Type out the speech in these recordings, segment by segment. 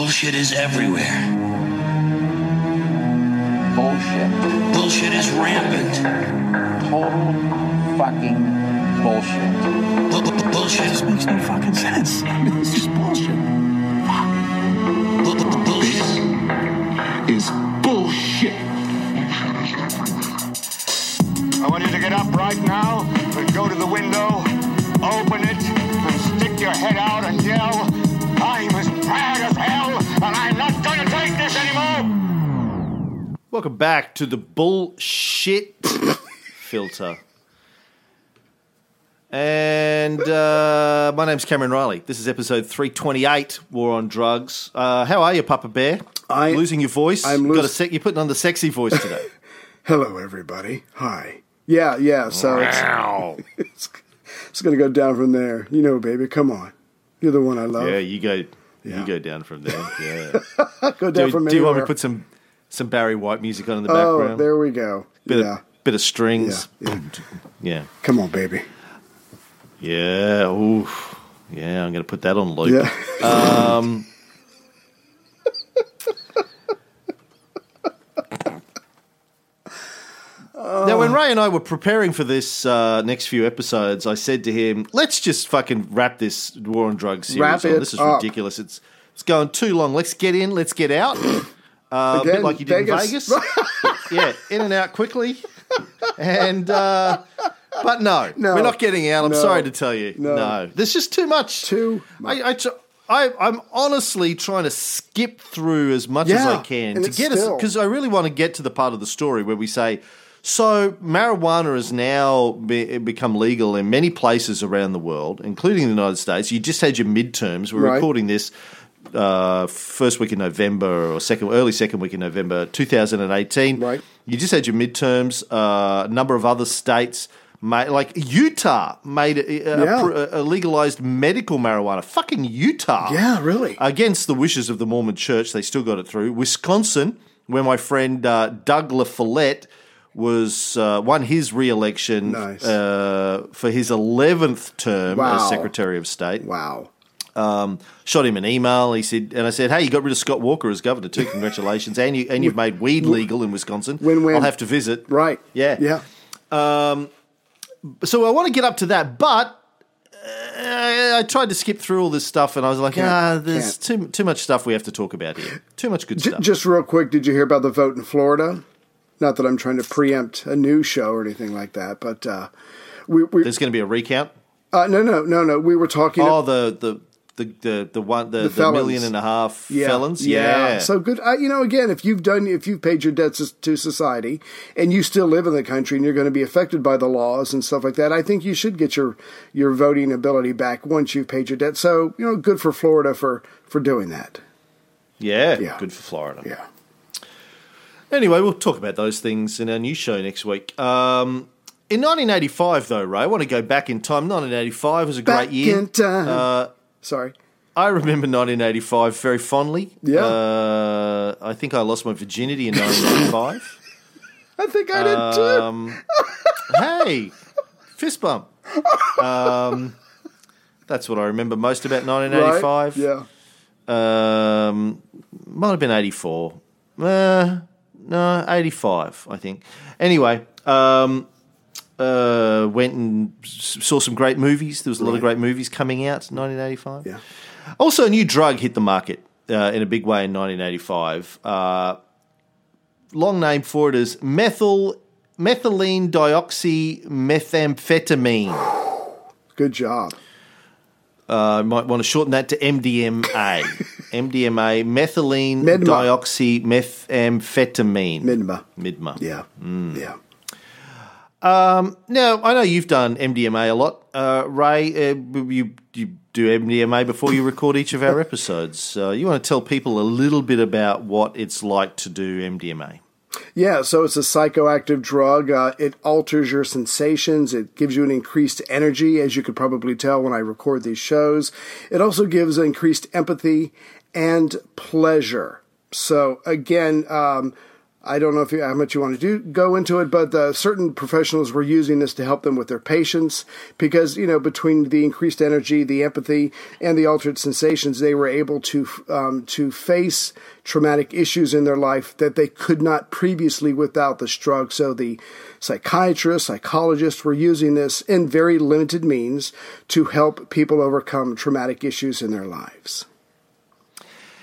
Bullshit is everywhere. Bullshit. Bullshit is rampant. Total fucking bullshit. Bu- bu- bullshit This makes no fucking sense. I mean, it's just bullshit. bu- bu- bullshit. Is bullshit. I want you to get up right now and go to the window, open it, and stick your head out and yell, Welcome back to the bullshit filter. And uh, my name's Cameron Reilly. This is episode 328, War on Drugs. Uh, how are you, Papa Bear? I'm Losing your voice? I'm Got a lose- sec- You're putting on the sexy voice today. Hello, everybody. Hi. Yeah, yeah. So it's, it's, it's going to go down from there. You know, baby. Come on. You're the one I love. yeah, you go. Yeah. You go down from there. Yeah. go down do, from do you want me anywhere. to put some some Barry White music on in the background. Oh, background? there we go. bit yeah. of bit of strings. Yeah, yeah. Yeah. Come on, baby. Yeah. Ooh. Yeah. I'm going to put that on loop. Yeah. Um, now, when Ray and I were preparing for this uh, next few episodes, I said to him, "Let's just fucking wrap this War on Drugs series. Wrap on. This is up." ridiculous. It's it's going too long. Let's get in. Let's get out. Uh, a bit like you did Vegas. in Vegas. yeah, in and out quickly. And uh, but no, No. we're not getting out. I'm No. sorry to tell you. No. No, there's just too much. Too I, I, I, I, am honestly trying to skip through as much as I can to get us because I really want to get to the part of the story where we say. So, marijuana has now be, become legal in many places around the world, including the United States. You just had your midterms. We're Right. recording this uh, first week in November or second, early second week in November 2018. Right. You just had your midterms. Uh, a number of other states, made, like Utah, made a, Yeah. a, a legalized medical marijuana. Fucking Utah. Yeah, really. Against the wishes of the Mormon Church, they still got it through. Wisconsin, where my friend uh, Doug LaFollette was uh, won his re-election Nice. uh, for his eleventh term Wow. as Secretary of State Wow. Um, shot him an email. He said, and I said, "Hey, you got rid of Scott Walker as governor too. Congratulations, and you and you've made weed legal in Wisconsin. Win-win. I'll have to visit. Right. Yeah. Yeah. So I want to get up to that, but." Uh, I tried to skip through all this stuff, and I was like, Can't- "Ah, there's too too much stuff we have to talk about here. Too much good J- stuff." just real quick, did you hear about the vote in Florida? Not that I'm trying to preempt a new show or anything like that, but uh, we, we There's going to be a recount. uh, no, no, no, no. We were talking. Oh, the the the the the one the, the, felons. million and a half yeah, felons. Yeah. So good. Uh, you know, again, if you've done, if you've paid your debts to society, and you still live in the country, and you're going to be affected by the laws and stuff like that, I think you should get your your voting ability back once you've paid your debt. So you know, good for Florida for for doing that. yeah, Yeah. good for Florida. Yeah. Anyway, we'll talk about those things in our new show next week. Um, in 1985, though, Ray, I want to go back in time. 1985 was a Back great year. Uh, Sorry. I remember 1985 very fondly. Yeah. Uh, I think I lost my virginity in 1985. I think I did too. um, hey, fist bump. Um, that's what I remember most about 1985. Right? Yeah. Um, might have been 84. Uh, no, 85, I think. Anyway, um, uh, went and saw some great movies. There was a lot of great movies coming out in 1985. Yeah. Also, a new drug hit the market uh, in a big way in 1985. Uh, long name for it is methyl methylene dioxymethamphetamine. Good job. I might want to shorten that to MDMA. MDMA, methylene Midma. dioxymethamphetamine. Midma. Midma. Yeah. Mm. Yeah. Now, I know you've done MDMA a lot. Uh, Ray, uh, you, you do MDMA before you record each of our episodes. Uh, you want to tell people a little bit about what it's like to do MDMA? Yeah, so it's a psychoactive drug. Uh, it alters your sensations. It gives you an increased energy, as you could probably tell when I record these shows. It also gives increased empathy and pleasure. So again, um, I don't know if you, how much you want to do go into it, but uh, certain professionals were using this to help them with their patients because you know between the increased energy, the empathy, and the altered sensations, they were able to um, to face traumatic issues in their life that they could not previously without this drug. So the psychiatrists, psychologists were using this in very limited means to help people overcome traumatic issues in their lives.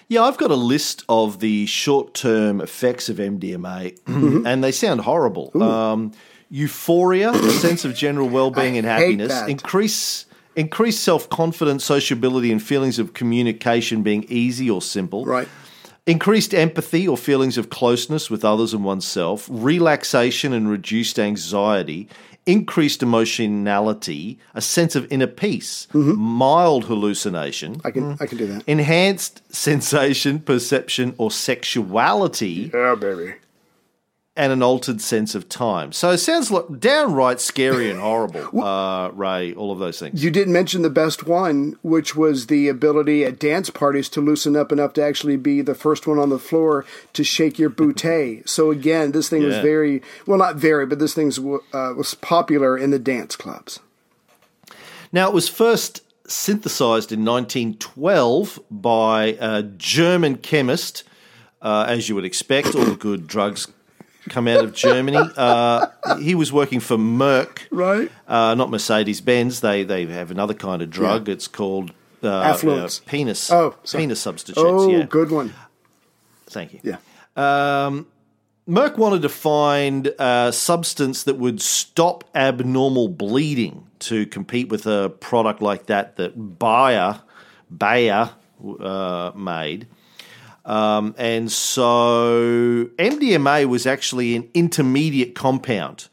Yeah, I've got a list of the short term effects of MDMA, and they sound horrible. Um, euphoria, a sense of general well being and happiness, increase. Increased self confidence, sociability, and feelings of communication being easy or simple. Right. Increased empathy or feelings of closeness with others and oneself, relaxation and reduced anxiety, increased emotionality, a sense of inner peace, mild hallucination, Mm-hmm. I can I can do that. enhanced sensation, perception, or sexuality, Yeah, baby. And an altered sense of time. So it sounds like downright scary and horrible, uh, Ray, all of those things. You didn't mention the best one, which was the ability at dance parties to loosen up enough to actually be the first one on the floor to shake your bootay. so again, this thing was very well, not very, but this thing uh, was popular in the dance clubs. Now, it was first synthesized in 1912 by a German chemist, uh, as you would expect. All the good drugs come out of Germany. Uh, he was working for Merck, Right. Uh, not Mercedes Benz. They they have another kind of drug. It's called uh, uh, penis. Oh, sorry. penis substitutes. Oh, yeah. good one. Thank you. Yeah. Um, Merck wanted to find a substance that would stop abnormal bleeding to compete with a product like that that Bayer, Bayer uh, made. Um, and so MDMA was actually an intermediate compound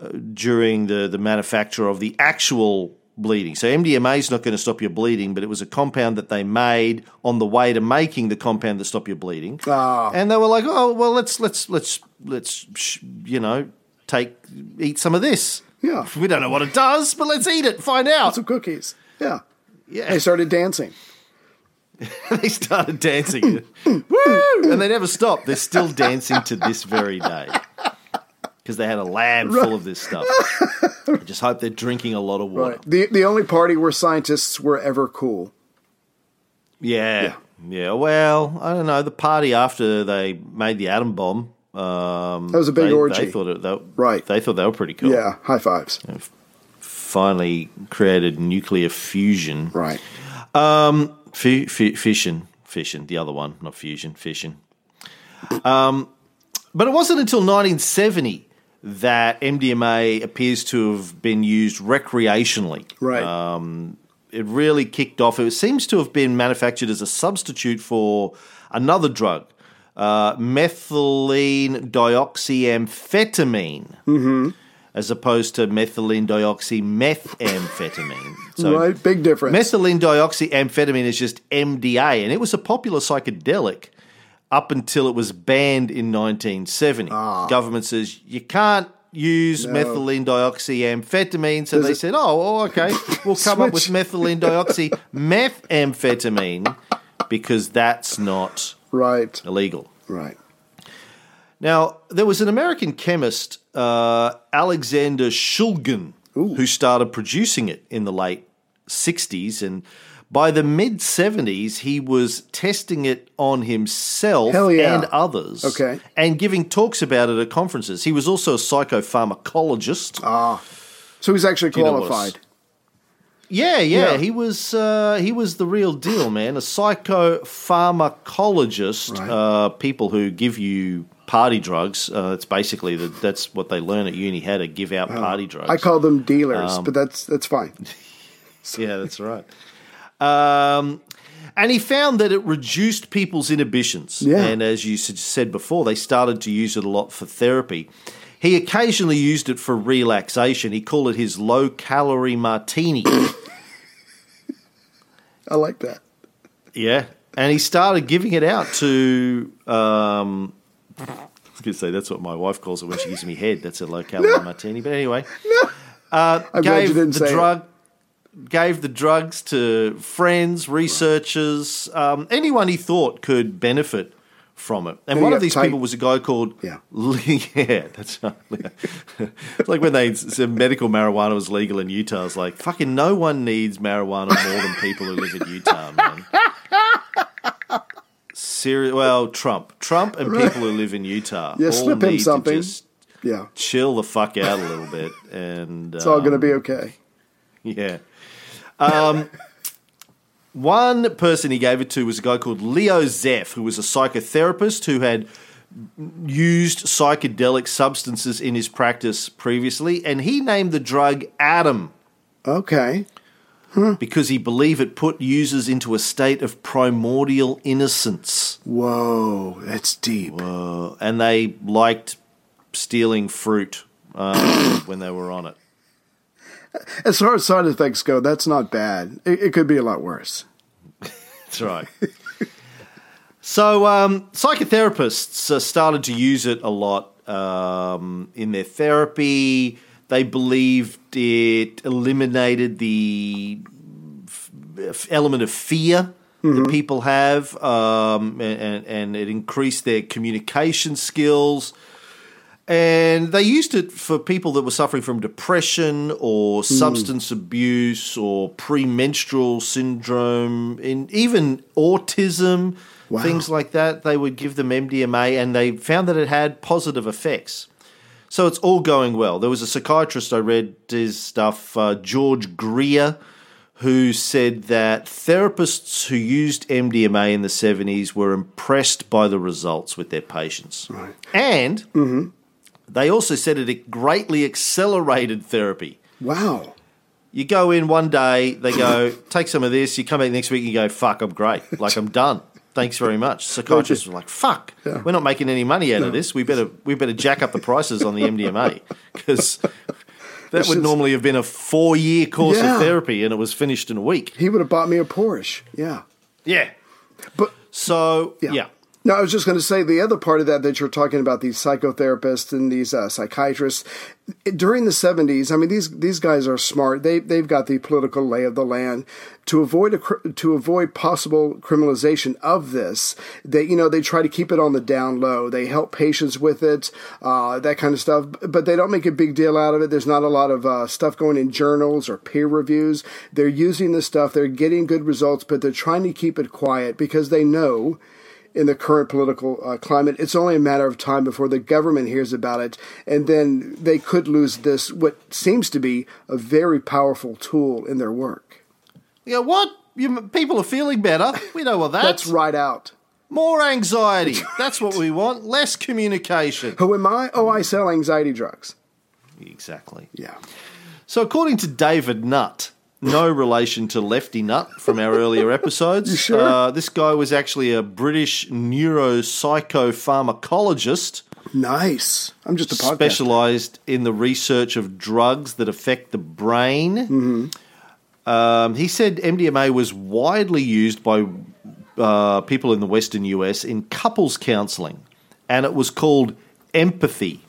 uh, during the, the manufacture of the actual bleeding. So MDMA is not going to stop your bleeding, but it was a compound that they made on the way to making the compound that stop your bleeding. Ah. And they were like, "Oh, well, let's let's let's let's you know take eat some of this. Yeah. we don't know what it does, but let's eat it, find out." Some cookies. Yeah. Yeah. They started dancing. they started dancing. Woo! And they never stopped. They're still dancing to this very day. Because they had a lab full of this stuff. I just hope they're drinking a lot of water. Right. The the only party where scientists were ever cool. Yeah. yeah. Well, I don't know. The party after they made the atom bomb. Um, That was a big they, orgy. They thought it, they, Right. They thought they were pretty cool. Yeah. High fives. Finally created nuclear fusion. Right. Um, f- f- fission, fission. The other one, not fusion, fission. Um, but it wasn't until 1970 that MDMA appears to have been used recreationally. Right. Um, it really kicked off. It seems to have been manufactured as a substitute for another drug, uh, methylene dioxyamphetamine, as opposed to methylene dioxymethamphetamine. So right. Big difference. Methylene dioxyamphetamine is just MDA, and it was a popular psychedelic up until it was banned in 1970. Ah. Government says you can't use methylene dioxyamphetamine, so Does they it- said, "Oh, okay, we'll come up with methylene dioxymethamphetamine because that's not right. illegal." Right. Now, there was an American chemist, uh, Alexander Shulgin, who started producing it in the late 60s. And by the mid 70s, he was testing it on himself yeah. and others. Okay. And giving talks about it at conferences. He was also a psychopharmacologist. Ah, So he's actually you know what a s- qualified. Yeah, yeah, Yeah. he was uh, he was the real deal, man. A psychopharmacologist, Right. uh, people who give you party drugs. Uh, it's basically the, that's what they learn at uni how to give out party drugs. I call them dealers, Um, but that's that's fine. yeah, that's right. Um, and he found that it reduced people's inhibitions. Yeah. And as you said before, they started to use it a lot for therapy. He occasionally used it for relaxation. He called it his low calorie martini. I like that. Yeah, and he started giving it out to. Um, I was going to say that's what my wife calls it when she gives me head. That's a low calorie martini. But anyway, uh, I'm glad you gave didn't the say it. drug. Gave the drugs to friends, researchers, um, anyone he thought could benefit from it. And one of these people was a guy called Yeah. yeah, that's right. it's like when they said medical marijuana was legal in Utah. It's like fucking no one needs marijuana more than people who live in Utah, man. Seri- well, Trump, Trump, and people who live in Utah. Yeah, all slip him something. just Yeah, chill the fuck out a little bit, and it's all going to be okay. yeah. Um, one person he gave it to was a guy called Leo Zeff, who was a psychotherapist who had used psychedelic substances in his practice previously, and he named the drug Adam Okay. because he believed it put users into a state of primordial innocence, Whoa, that's deep. uh, and they liked stealing fruit uh, when they were on it. As far as side effects go, that's not bad. It, it could be a lot worse. That's right. so, um, psychotherapists uh, started to use it a lot um, in their therapy. They believed it eliminated the f- element of fear that people have, um, and, and, and it increased their communication skills. And they used it for people that were suffering from depression or substance abuse or premenstrual syndrome, and even autism, Wow. things like that. They would give them MDMA, and they found that it had positive effects. So it's all going well. There was a psychiatrist I read his stuff, uh, George Greer, who said that therapists who used MDMA in the 70s were impressed by the results with their patients. And they also said it greatly accelerated therapy. Wow. You go in one day, they go, take some of this, you come back next week, and you go, fuck, I'm great. Like, I'm done. Thanks very much. Psychiatrists were like, fuck, Yeah. we're not making any money out of this. We better, we better jack up the prices on the MDMA because that would is- normally have been a four year course Yeah. of therapy and it was finished in a week. He would have bought me a Porsche. Yeah. Yeah. But So, Yeah. yeah. No, I was just going to say the other part of that that you're talking about these psychotherapists and these uh, psychiatrists during the 70s. I mean, these these guys are smart. They they've got the political lay of the land to avoid a, to avoid possible criminalization of this. They you know they try to keep it on the down low. They help patients with it, uh, that kind of stuff. But they don't make a big deal out of it. There's not a lot of uh, stuff going in journals or peer reviews. They're using this stuff. They're getting good results, but they're trying to keep it quiet because they know in the current political uh, climate. It's only a matter of time before the government hears about it, and then they could lose this, what seems to be a very powerful tool in their work. You go, what? You, people are feeling better. We know what that's. That's right out. More anxiety. That's what we want. Less communication. Who am I? Oh, I sell anxiety drugs. Exactly. Yeah. So, according to David Nutt, no relation to Lefty Nut from our earlier episodes, sure? uh, this guy was actually a British neuropsychopharmacologist Nice. I'm just a podcast. specialized in the research of drugs that affect the brain. Um, he said MDMA was widely used by uh, people in the Western US in couples counseling, and it was called empathy.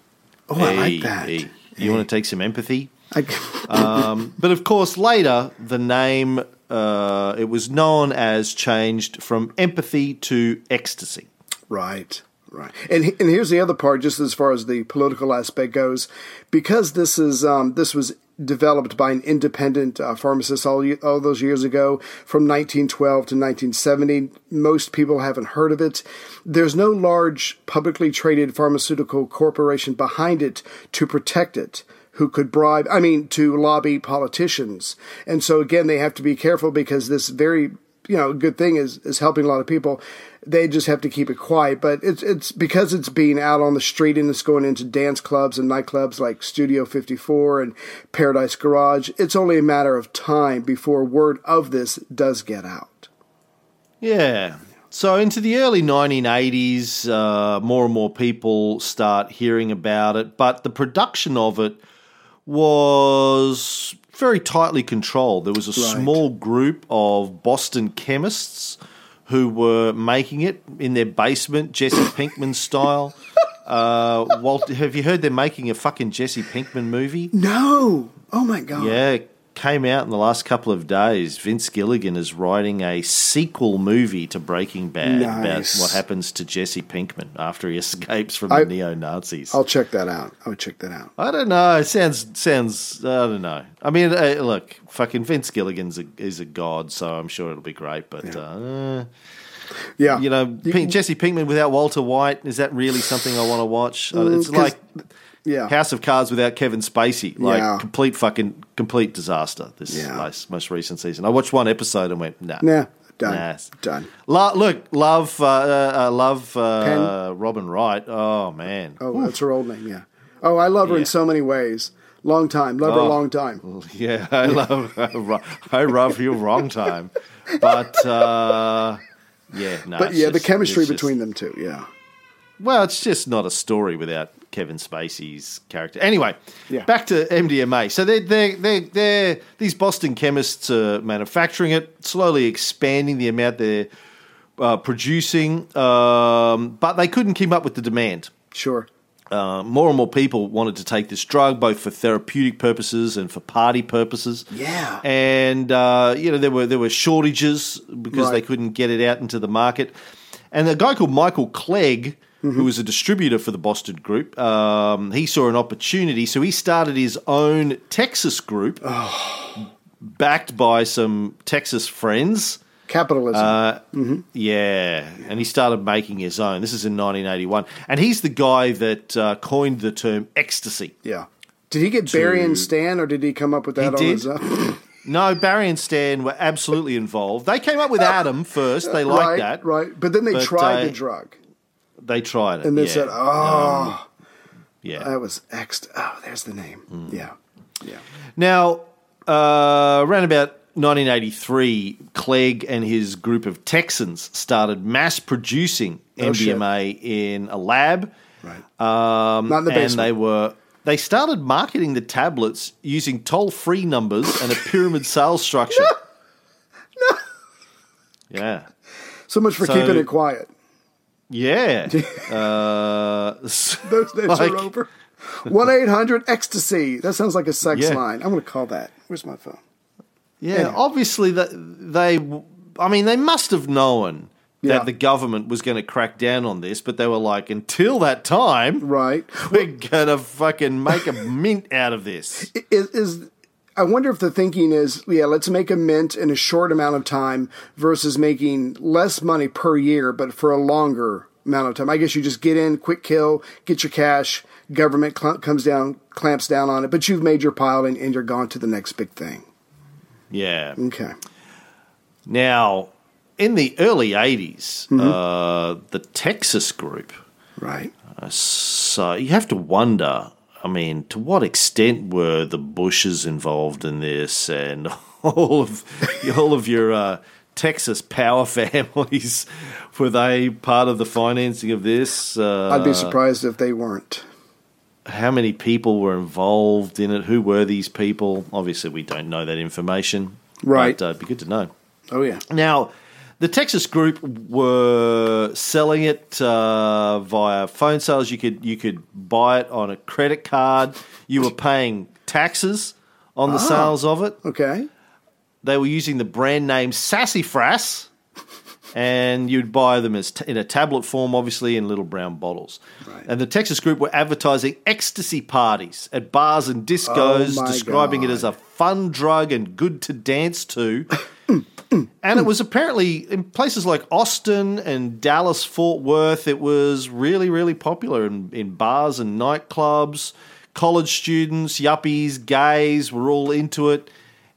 Oh, I like Hey, that. hey, You want to take some empathy? I, Um, but of course, later the name uh, it was known as changed from empathy to ecstasy. Right, right. And and here's the other part, just as far as the political aspect goes, because this is um, this was developed by an independent uh, pharmacist all all those years ago, from 1912 to 1970. Most people haven't heard of it. There's no large publicly traded pharmaceutical corporation behind it to protect it who could bribe, I mean, to lobby politicians. And so again, they have to be careful because this very, you know, good thing is, is helping a lot of people. They just have to keep it quiet. But it's, it's because it's being out on the street and it's going into dance clubs and nightclubs like Studio 54 and Paradise Garage. It's only a matter of time before word of this does get out. Yeah. So into the early 1980s, uh, more and more people start hearing about it, but the production of it was very tightly controlled. There was a Right. small group of Boston chemists who were making it in their basement, Jesse Pinkman style. Uh, Walt, have you heard they're making a fucking Jesse Pinkman movie? No! Oh my God. Yeah, came out in the last couple of days. Vince Gilligan is writing a sequel movie to Breaking Bad Nice. about what happens to Jesse Pinkman after he escapes from I- the neo Nazis. I'll check that out. I would check that out. I don't know. It sounds sounds. I don't know. I mean, uh, look, fucking Vince Gilligan's a, is a god, so I'm sure it'll be great. But uh, Yeah, you know, Pink, Jesse Pinkman without Walter White is that really something I want to watch? It's it's 'cause- like yeah. House of Cards without Kevin Spacey, like Yeah. complete fucking complete disaster. This Yeah. most, most recent season, I watched one episode and went, nah, Nah, done. Nah. Done. Lo- look, love, uh, uh, uh, love uh, Robin Wright. Oh man, Oh, that's her old name. Yeah. Oh, I love her Yeah. in so many ways. Long time. Love her a Oh. long time. Yeah, I love I love you wrong time, but uh, yeah, no. But yeah, the chemistry it's just- between them two. Yeah. Well, it's just not a story without Kevin Spacey's character. Anyway, Yeah. back to MDMA. So they're they they they're these Boston chemists are manufacturing it, slowly expanding the amount they're uh, producing, um, but they couldn't keep up with the demand. Sure. Uh, more and more people wanted to take this drug, both for therapeutic purposes and for party purposes. Yeah. and uh, you know there were there were shortages because they couldn't get it out into the market. And a guy called Michael Clegg, Mm-hmm. who was a distributor for the Boston Group, um, he saw an opportunity, so he started his own Texas group, Oh. backed by some Texas friends. Capitalism. Uh, Mm-hmm. Yeah, and he started making his own. This is in 1981, and he's the guy that uh, coined the term ecstasy. yeah. Did he get Barry and Stan, or did he come up with that on did. his own? No, Barry and Stan were absolutely involved. They came up with Adam first. They liked right, that. right. But then they But, tried uh, the drug, They tried it. and they yeah. said, "Oh, yeah. that was X." Oh, there's the name. Mm. Yeah, yeah. Now, uh, around about 1983, Clegg and his group of Texans started mass producing Oh, shit. MDMA in a lab. Right. Um, Not in the and they were they started marketing the tablets using toll free numbers and a pyramid sales structure. no. Yeah. So much for So- keeping it quiet. Yeah. uh, Those days like- are over. One eight hundred ecstasy. That sounds like a sex Yeah. line. I'm going to call that. Where's my phone? Yeah, Anyway. obviously that they, I mean, they must have known that Yeah. the government was going to crack down on this, but they were like, until that time, Right. we're gonna fucking make a mint out of this. is, is I wonder if the thinking is, yeah, let's make a mint in a short amount of time versus making less money per year, but for a longer amount of time. I guess you just get in, quick kill, get your cash. Government cl- comes down, clamps down on it, but you've made your pile and, and you're gone to the next big thing. Yeah. Okay. Now, in the early '80s, Mm-hmm. uh, the Texas group. Right. So you have to wonder. I mean, to what extent were the Bushes involved in this, and all of all of your uh, Texas power families? Were they part of the financing of this? Uh, I'd be surprised if they weren't. how many people were involved in it? Who were these people? Obviously, we don't know that information. Right. But, uh, it'd be good to know. Oh, yeah. Now, the Texas group were selling it uh, via phone sales. You could you could buy it on a credit card. You were paying taxes on the sales of it. Okay. They were using the brand name Sassafras, and you'd buy them as t- in a tablet form, obviously in little brown bottles. Right. And the Texas group were advertising ecstasy parties at bars and discos, Oh describing it as a fun drug and good to dance to. and it was apparently in places like Austin and Dallas, Fort Worth, it was really, really popular in, in bars and nightclubs. College students, yuppies, gays were all into it.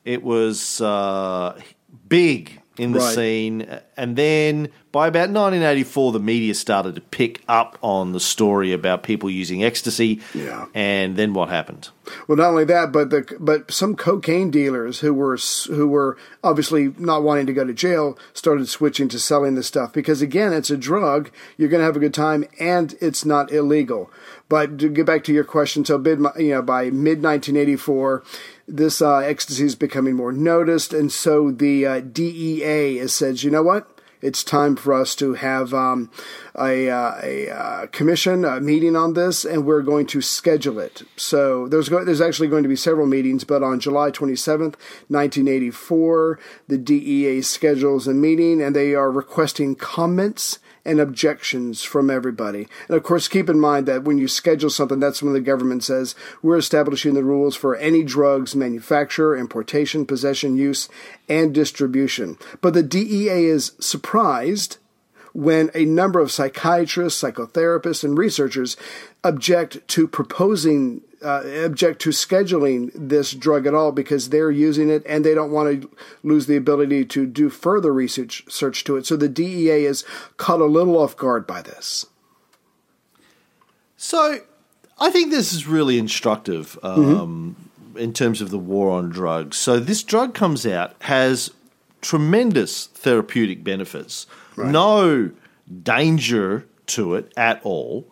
It was uh, big in the Right. scene. And then by about 1984, the media started to pick up on the story about people using ecstasy. Yeah. And then what happened? Well, not only that, but the but some cocaine dealers who were who were obviously not wanting to go to jail started switching to selling this stuff because again, it's a drug. You're going to have a good time, and it's not illegal. But to get back to your question, so mid, you know, by mid 1984, this uh, ecstasy is becoming more noticed, and so the uh, DEA said, you know what? It's time for us to have um, a, uh, a uh, commission a meeting on this, and we're going to schedule it. So there's go- there's actually going to be several meetings, but on July 27th, 1984, the DEA schedules a meeting, and they are requesting comments and objections from everybody. And of course, keep in mind that when you schedule something, that's when the government says we're establishing the rules for any drugs manufacture, importation, possession, use, and distribution. But the DEA is surprised when a number of psychiatrists, psychotherapists, and researchers object to proposing, uh, object to scheduling this drug at all because they're using it and they don't want to lose the ability to do further research search to it. So the DEA is caught a little off guard by this. So I think this is really instructive um, in terms of the war on drugs. So this drug comes out, has tremendous therapeutic benefits, no danger to it at all.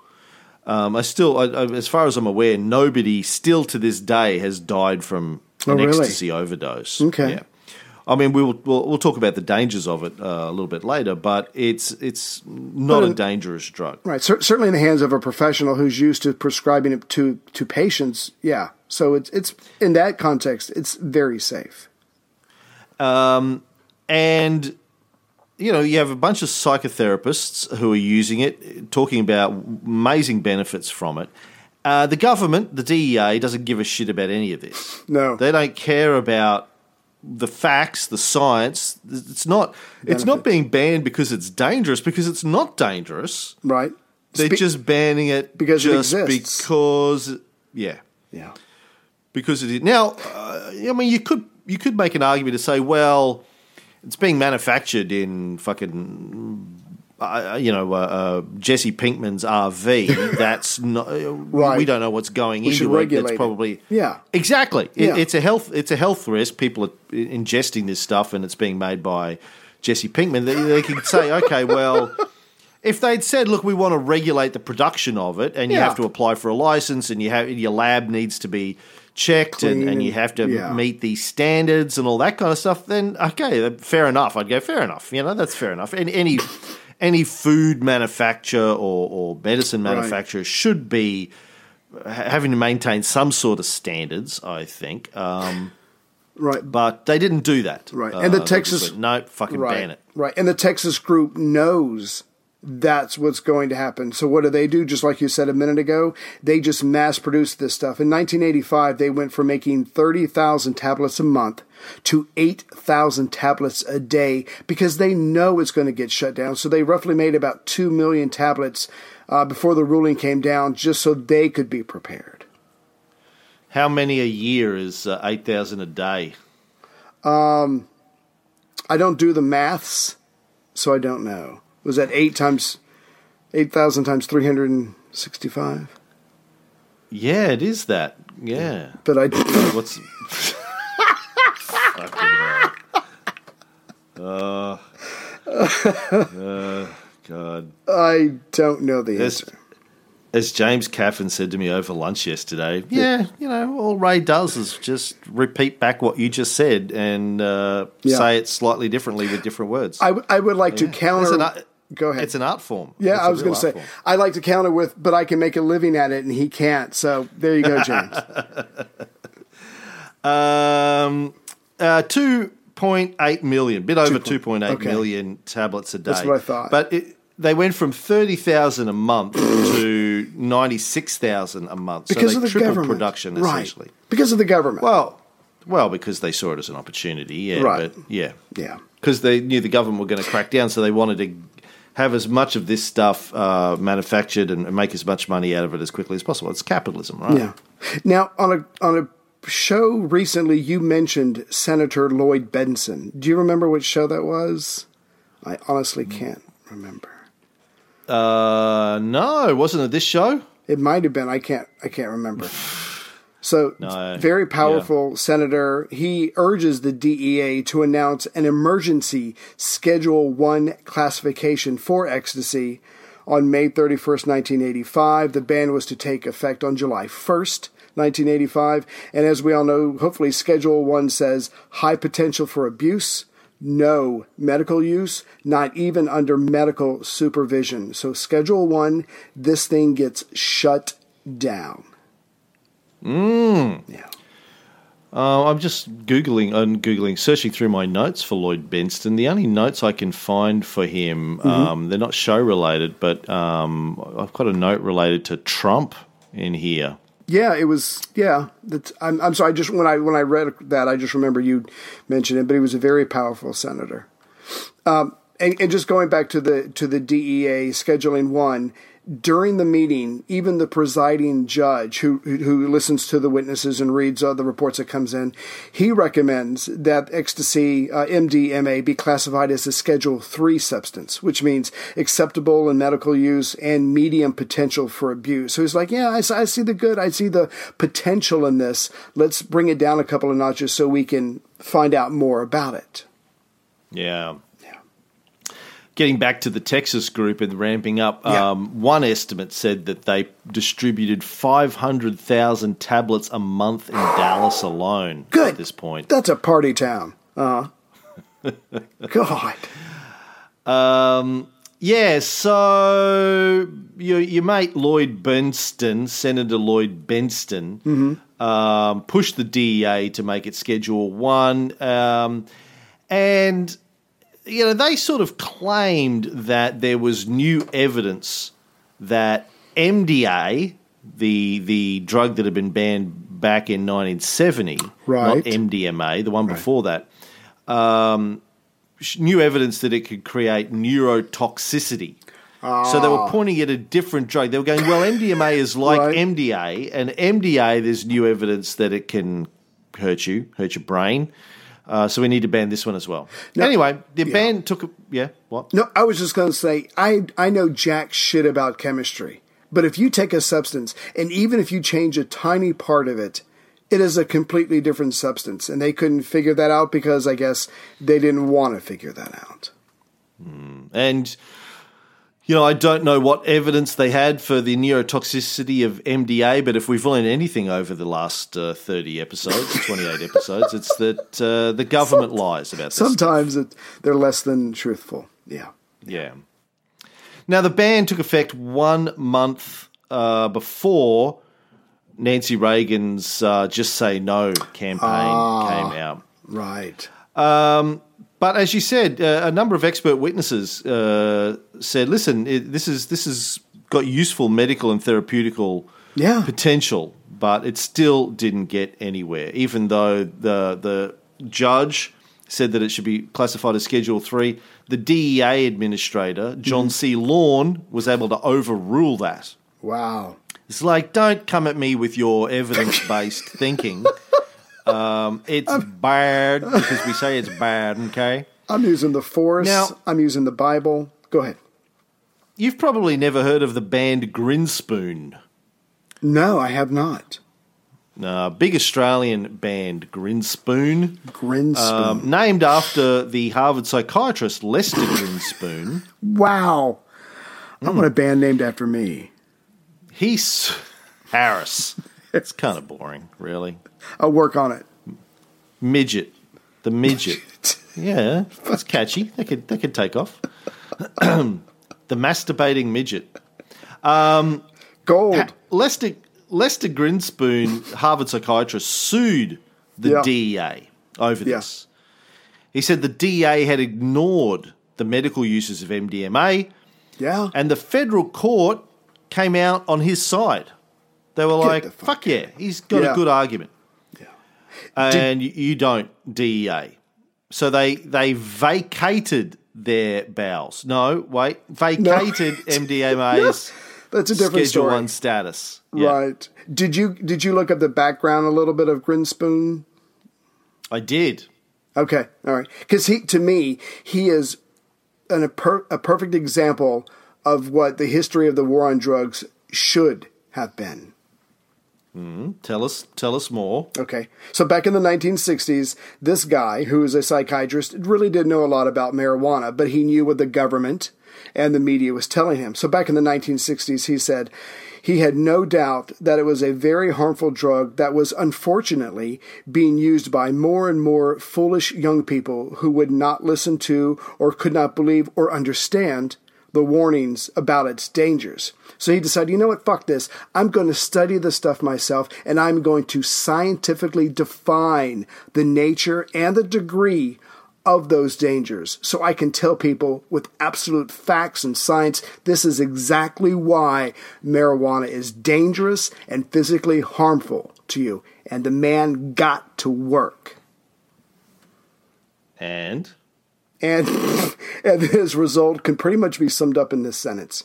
Um, I still, I, I, as far as I'm aware, nobody still to this day has died from Oh, an really? ecstasy overdose. Okay. Yeah. I mean, we will we'll, we'll talk about the dangers of it uh, a little bit later, but it's it's not a dangerous drug. Right. Cer- certainly in the hands of a professional who's used to prescribing it to, to patients. Yeah. So it's, it's in that context, it's very safe. Um, and you know you have a bunch of psychotherapists who are using it, talking about amazing benefits from it. Uh, the government, the DEA, doesn't give a shit about any of this. No. they don't care about the facts, the science. It's not. It's not being banned because it's dangerous. Because it's not dangerous. Right. They're Spe- just banning it Because it just exists. because. Yeah Yeah. because it is now. Uh, I mean, you could you could make an argument to say, well, it's being manufactured in fucking. Uh, you know, uh, uh, Jesse Pinkman's RV. That's not. Right. We don't know what's going We into it. regulate That's it. probably Yeah. exactly. It, Yeah. it's a health. It's a health risk. People are ingesting this stuff, and it's being made by Jesse Pinkman. They, they could say, okay, well, if they'd said, look, we want to regulate the production of it, and you Yeah. have to apply for a license, and you have your lab needs to be checked, and, Clean and you have to yeah. meet these standards and all that kind of stuff, then okay, fair enough. I'd go fair enough. You know, that's fair enough. And any any food manufacturer or, or medicine Right. manufacturer should be having to maintain some sort of standards. I think. Um, Right. but they didn't do that. Right. Uh, And the Texas- no, fucking right. ban it. Right. And the Texas group knows that's what's going to happen. So what do they do? Just like you said a minute ago, they just mass produce this stuff. In 1985, they went from making 30,000 tablets a month to 8,000 tablets a day because they know it's going to get shut down. So they roughly made about 2 million tablets uh, before the ruling came down just so they could be prepared. How many a year is uh, eight thousand a day? Um, I don't do the maths, so I don't know. Was that eight times, 8,000 times 365? Yeah, it is that. Yeah. But I, What's. Uh, uh, God. I don't know the answer. As James Caffin said to me over lunch yesterday, yeah, you know, all Ray does is just repeat back what you just said and uh, Yeah. say it slightly differently with different words. I, w- I would like to counter. An go ahead. It's an art form. yeah, It's I was going to say, form. I like to counter with, but I can make a living at it and he can't. So there you go, James. Um, uh, two point eight million, bit over two point eight okay. million tablets a day. That's what I thought. But it, they went from thirty thousand a month to ninety six thousand a month. because so of the government. production right. essentially. Because of the government. Well, well, because they saw it as an opportunity. Yeah, Right. but yeah, yeah. because they knew the government were going to crack down, so they wanted to have as much of this stuff uh, manufactured and, make as much money out of it as quickly as possible. It's capitalism, right? Yeah. Now, on a on a show recently, you mentioned Senator Lloyd Bentsen. Do you remember which show that was? I honestly can't remember. Uh, no, wasn't it this show? It might have been. I can't. I can't remember. So, No, very powerful senator. He urges the DEA to announce an emergency Schedule One classification for ecstasy on May thirty first, nineteen eighty five. The ban was to take effect on July first. 1985, and as we all know, hopefully Schedule 1 says high potential for abuse, no medical use, not even under medical supervision. So, Schedule 1, this thing gets shut down. Mm. Yeah. Uh, I'm just googling and googling, searching through my notes for Lloyd Bentsen. The only notes I can find for him, Mm-hmm. um, they're not show related, but um, I've got a note related to Trump in here. Yeah, it was. Yeah, that's, I'm. I'm sorry. Just when I when I read that, I just remember you mentioned it. But he was a very powerful senator. Um, and, and just going back to the to the DEA scheduling one during the meeting, even the presiding judge who who, listens to the witnesses and reads uh, the reports that comes in, he recommends that ecstasy uh, MDMA be classified as a Schedule Three substance, which means acceptable in medical use and medium potential for abuse. So he's like, yeah, I see the good, I see the potential in this. Let's bring it down a couple of notches so we can find out more about it. Yeah. Getting back to the Texas group and ramping up, Yeah. um, one estimate said that they distributed 500,000 tablets a month in Dallas alone Good. at this point. That's a party town. Uh, God. Um, yeah, so your, your mate Lloyd Bentsen, Senator Lloyd Bentsen, um, pushed the DEA to make it Schedule 1. Um, and, you know, they sort of claimed that there was new evidence that MDA, the, the drug that had been banned back in 1970, Right. not MDMA, the one before that, um, new evidence that it could create neurotoxicity. So they were pointing at a different drug. They were going, well, MDMA is like Right. MDA, and MDA, there's new evidence that it can hurt you, hurt your brain. Uh, so we need to ban this one as well. anyway, the ban took a, yeah, what? No, I was just going to say, I, I know jack shit about chemistry. But if you take a substance, and even if you change a tiny part of it, it is a completely different substance. And they couldn't figure that out because I guess they didn't want to figure that out. And you know, I don't know what evidence they had for the neurotoxicity of MDA, but if we've learned anything over the last uh, 30 episodes, 28 episodes, it's that uh, the government lies about this. Sometimes it, they're less than truthful. Yeah. Yeah. Now, the ban took effect one month uh, before Nancy Reagan's uh, Just Say No campaign came out. Right. But as you said, uh, a number of expert witnesses uh, said, "Listen, it, this is this has got useful medical and therapeutical Yeah. potential, but it still didn't get anywhere. Even though the the judge said that it should be classified as Schedule Three, the DEA administrator John C. Lawn was able to overrule that. Wow. It's like, don't come at me with your evidence based thinking. Um, it's bad because we say it's bad. Okay. I'm using the force. Now- I'm using the Bible. Go ahead. You've probably never heard of the band Grinspoon. No, I have not. Uh, big Australian band, Grinspoon, Grinspoon. um, named after the Harvard psychiatrist Lester Grinspoon. wow. I Hmm. want a band named after me. He's Harris. It's kind of boring, really. I'll work on it. Midget, the midget. Yeah, that's catchy. They could they could take off. the masturbating midget. Um, Gold. Lester Lester Grinspoon, Harvard psychiatrist, sued the Yeah. DEA over Yeah. this. He said the DEA had ignored the medical uses of MDMA, yeah. and the federal court came out on his side. They were Get like, the fuck "Fuck yeah, he's got Yeah. a good argument," yeah. And you you don't DEA. So they they vacated their bowels. No, wait, vacated MDMA's That's a different Schedule story. One status. Yeah. Right. Did you did you look up the background a little bit of Grinspoon? I did. Okay, all right. Because he, to me, he is an, a, per, a perfect example of what the history of the war on drugs should have been. Mm-hmm. Tell us, tell us more. Okay. So back in the 1960s, this guy, who was a psychiatrist, really didn't know a lot about marijuana, but he knew what the government and the media was telling him. So back in the 1960s, he said he had no doubt that it was a very harmful drug that was unfortunately being used by more and more foolish young people who would not listen to or could not believe or understand the warnings about its dangers. So he decided, you know what, fuck this. I'm going to study the stuff myself and I'm going to scientifically define the nature and the degree of those dangers so I can tell people with absolute facts and science this is exactly why marijuana is dangerous and physically harmful to you. And the man got to work. And And, and his result can pretty much be summed up in this sentence.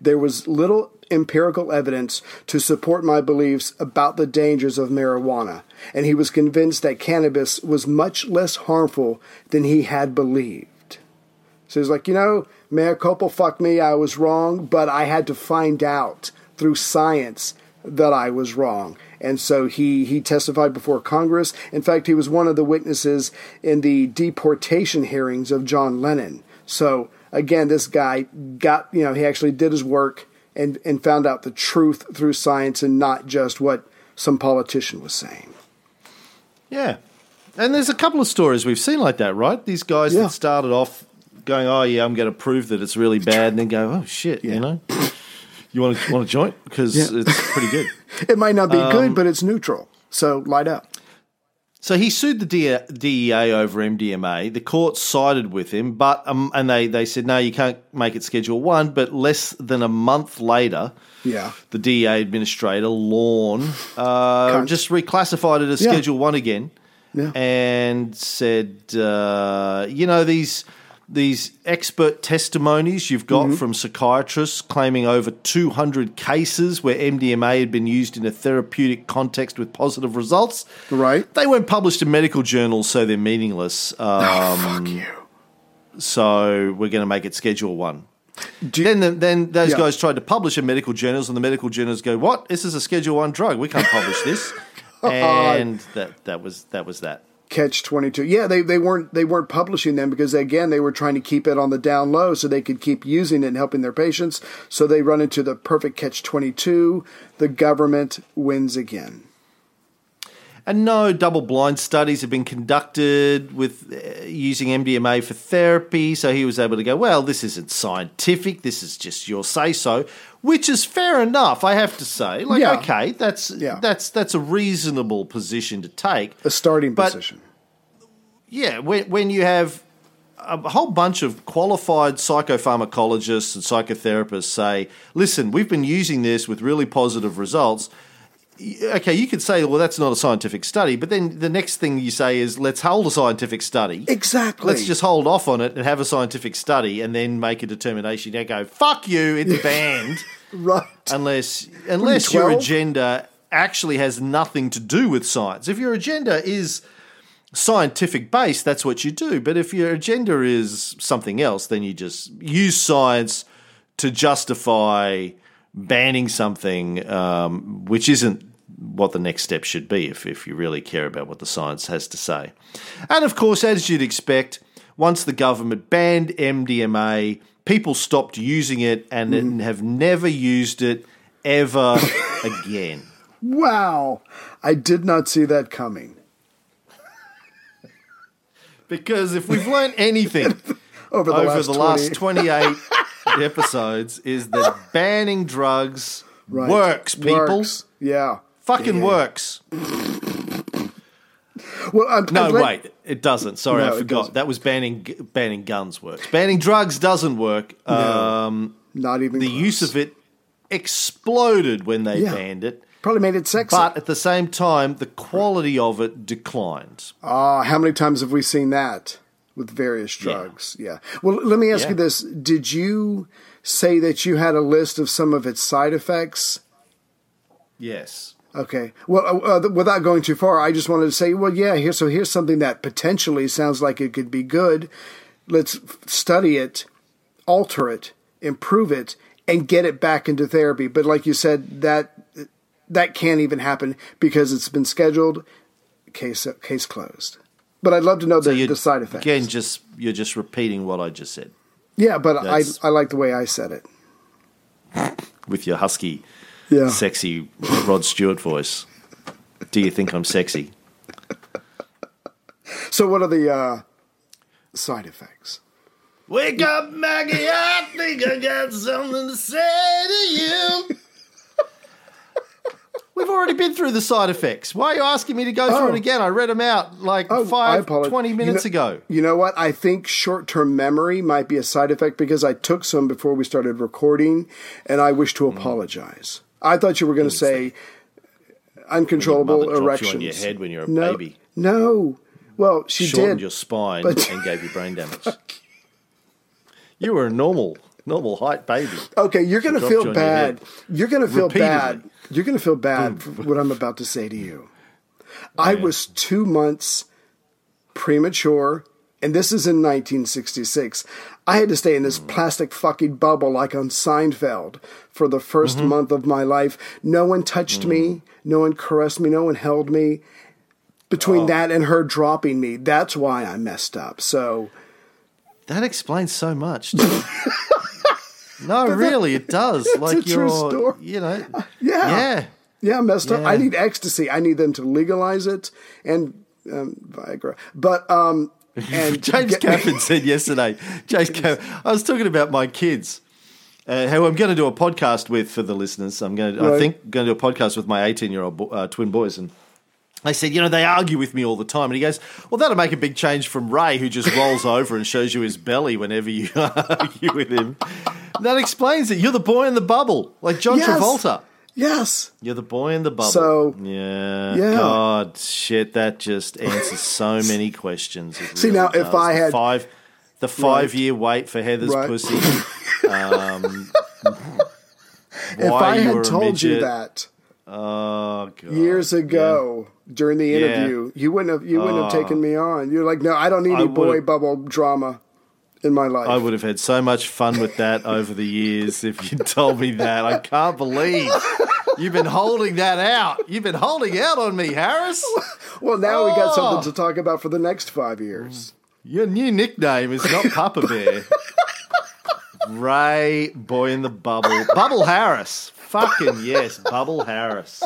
There was little empirical evidence to support my beliefs about the dangers of marijuana, and he was convinced that cannabis was much less harmful than he had believed. So he's like, you know, mea culpa, fuck me, I was wrong, but I had to find out through science that I was wrong. And so he, he testified before Congress. In fact, he was one of the witnesses in the deportation hearings of John Lennon. So again, this guy got, you know, he actually did his work and, and found out the truth through science and not just what some politician was saying. yeah, and there's a couple of stories we've seen like that, right? These guys Yeah. that started off going, "Oh yeah, I'm going to prove that it's really bad," and then go, "Oh shit," you know. You want to want a joint because Yeah. it's pretty good. It might not be good, um, but it's neutral. So light up. So he sued the DEA over MDMA. The court sided with him, but um, and they, they said no, you can't make it Schedule One. But less than a month later, Yeah. the DEA administrator Lawn uh, just reclassified it as Yeah. Schedule One again, Yeah. and said, uh, you know these these expert testimonies you've got Mm-hmm. from psychiatrists claiming over 200 cases where MDMA had been used in a therapeutic context with positive results. Right. They weren't published in medical journals, so they're meaningless. Um, Fuck you. so we're going to make it Schedule One. You- Then, the, then those Yeah. guys tried to publish in medical journals, and the medical journals go, "What? This is a Schedule One drug. We can't publish this." and that that was that was that. Catch twenty two. Yeah, they, they weren't they weren't publishing them because again they were trying to keep it on the down low so they could keep using it and helping their patients. So they run into the perfect catch twenty two. The government wins again. And no double blind studies have been conducted with uh, using MDMA for therapy. So he was able to go, well, this isn't scientific. This is just your say so, which is fair enough, I have to say. Like, Yeah. okay, that's Yeah. that's that's a reasonable position to take. A starting But- position. Yeah, when, when you have a whole bunch of qualified psychopharmacologists and psychotherapists say, listen, we've been using this with really positive results. Okay, you could say, well, that's not a scientific study, but then the next thing you say is, let's hold a scientific study. Exactly. Let's just hold off on it and have a scientific study and then make a determination. They go, fuck you, it's banned right. unless unless your agenda actually has nothing to do with science. If your agenda is scientific based, that's what you do. But if your agenda is something else, then you just use science to justify banning something, um, which isn't what the next step should be if, if you really care about what the science has to say. And of course, as you'd expect, once the government banned MDMA, people stopped using it and Mm-hmm. have never used it ever again. Wow. I did not see that coming. Because if we've learned anything Over the over last the 20 last 28 episodes, is that banning drugs Right. works, people. Works. Yeah. Fucking Yeah. works. Well, I'm, No, I'm glad- wait, it doesn't. Sorry, No, I forgot. That was banning banning guns works. Banning drugs doesn't work. Um, Not even the close. use of it exploded when they Yeah. banned it, probably made it sexy. but at the same time, the quality of it declined. Ah, how many times have we seen that with various drugs? Yeah. Well, let me ask Yeah. you this: Did you say that you had a list of some of its side effects? Yes. Okay. Well, uh, uh, without going too far, I just wanted to say, well, yeah. Here, so here's something that potentially sounds like it could be good. Let's study it, alter it, improve it, and get it back into therapy. But like you said, that that can't even happen because it's been scheduled. Case case closed. But I'd love to know the, you- the side effects. Again, just you're just repeating what I just said yeah, but I I like the way I said it. with your husky, Yeah. sexy Rod Stewart voice. Do you think I'm sexy? So what are the uh, side effects? Wake up, Maggie. I think I got something to say to you. We've already been through the side effects. Why are you asking me to go Oh. through it again? I read them out like Oh, I five, apologize. 20 minutes you know, ago. You know what? I think short term memory might be a side effect because I took some before we started recording, and I wish to Mm. I thought you were going to say uncontrollable When your mother dropped erections. you on your head when you were a no, baby. No. Well, she Shortened did. your spine but- and gave you brain damage. you were a normal, normal height baby. Okay, you're going to feel bad. You're going to feel bad. You're going to feel bad for what I'm about to say to you. Oh, I was two months premature, and this is in 1966. I had to stay in this plastic fucking bubble like on Seinfeld for the 1st month of my life. No one touched me, no one caressed me, no one held me. Between that and her dropping me, that's why I messed up. So, That explains so much. no, really, it does. like a true you're, story. you know, yeah. yeah. Yeah, messed up. I need ecstasy. I need them to legalize it and um, Viagra. But um, and James Caffin said yesterday. James Caffin, I was talking about my kids, uh, who I'm going to do a podcast with for the listeners. I'm going to, I Right. think, going to do a podcast with my 18 year old bo- uh, twin boys, and I said, you know, they argue with me all the time, and he goes, well, that'll make a big change from Ray, who just rolls over and shows you his belly whenever you argue with him. That explains it. You're the boy in the bubble, like John Yes. Travolta. Yes. You're the boy in the bubble. So- yeah, Yeah. God, shit, that just answers so many questions. It See, really now, if does. I The had- five, the five year wait for Heather's Right. pussy. Um, If I had told you that oh god, years ago during the Yeah. interview, you wouldn't have you wouldn't have taken me on. You're like, no, I don't need I any boy bubble drama in my life. I would have had so much fun with that over the years if you told me that. I can't believe you've been holding that out. You've been holding out on me, Harris. well, now we got Oh. something to talk about for the next five years. Your new nickname is not Papa Bear. Ray, boy in the bubble. Bubble Harris. Fucking yes, Bubble Harris.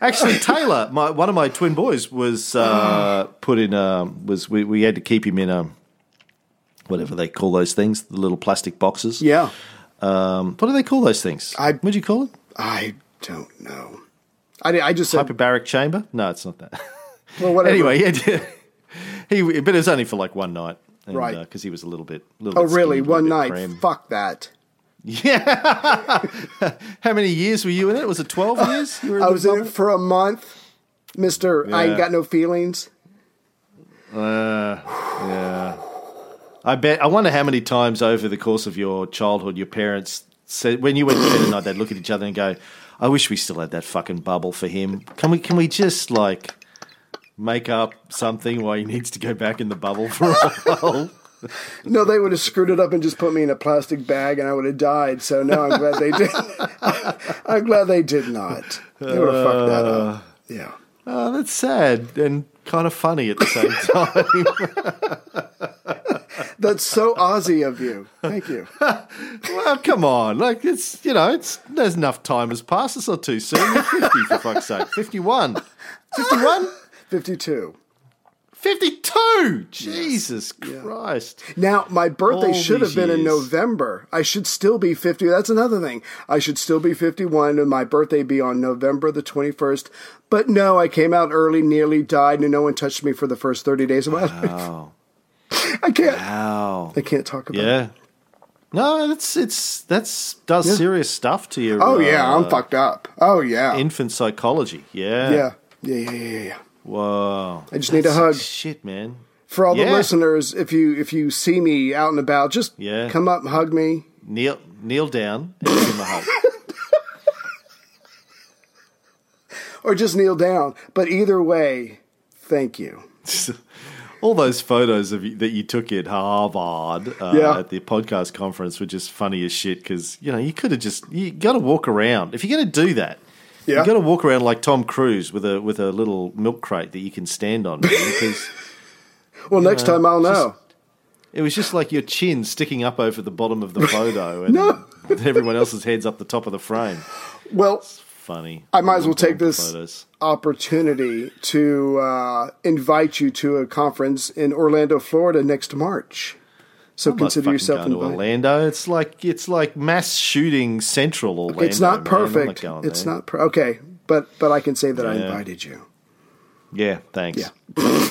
Actually, Taylor, my, one of my twin boys, was uh, put in. Um, was we, we had to keep him in a whatever they call those things, the little plastic boxes. Yeah, Um, what do they call those things? I- What'd you call it? I don't know. I, I just said, Hyperbaric chamber? No, it's not that. well, whatever. anyway, he, he but it was only for like one night, and, Right. Because he was a little bit. Little oh, bit really? skinny, One night? cram. Fuck that. Yeah. How many years were you in it? Was it 12 years? You were I was in it for a month, Mister. I ain't got no feelings. Uh, yeah. I bet. I wonder how many times over the course of your childhood your parents said when you went to bed at night they'd look at each other and go, "I wish we still had that fucking bubble for him. Can we? Can we just like make up something while he needs to go back in the bubble for a while?" No, they would have screwed it up and just put me in a plastic bag, and I would have died. So no, I'm glad they did. I'm glad they did not. They would have fucked that Uh. up. Yeah. Oh, that's sad and kind of funny at the same time. That's so Aussie of you. Thank you. well, come on, like it's you know, it's there's enough time has passed. It's not too soon. You're fifty for fuck's sake. Fifty-one. Fifty-one. 52. 52! Jesus Christ. Now, my birthday All should have been in. November. I should still be 50. That's another thing. I should still be 51 and my birthday be on November the 21st. But no, I came out early, nearly died, and no one touched me for the first 30 days of my life. I can't. Wow. I can't talk about it. Yeah. No, that's it's that's does serious stuff to you. Oh, yeah, I'm uh, fucked up. Oh, yeah. infant psychology. Yeah. yeah. Yeah, yeah, yeah, yeah. Whoa. I just need a hug. Shit, man. For all the listeners, if you if you see me out and about, just Yeah. come up and hug me. Kneel kneel down and give him a hug. Or just kneel down. But either way, thank you. All those photos of you, that you took at Harvard uh, Yeah. at the podcast conference were just funny as shit because you know you could have just you got to walk around if you're going to do that. Yeah. You got to walk around like Tom Cruise with a with a little milk crate that you can stand on because Well, next time I'll know. it was just like your chin sticking up over the bottom of the photo, and No. everyone else's heads up the top of the frame. Well, Funny. I might as well take this photos. opportunity to uh, invite you to a conference in Orlando, Florida next March. So I'm consider yourself going to. Orlando. It's like it's like mass shooting central Orlando. It's not man. Perfect. going it's there. not per- okay, but but I can say that I invited you. Yeah, thanks. Yeah.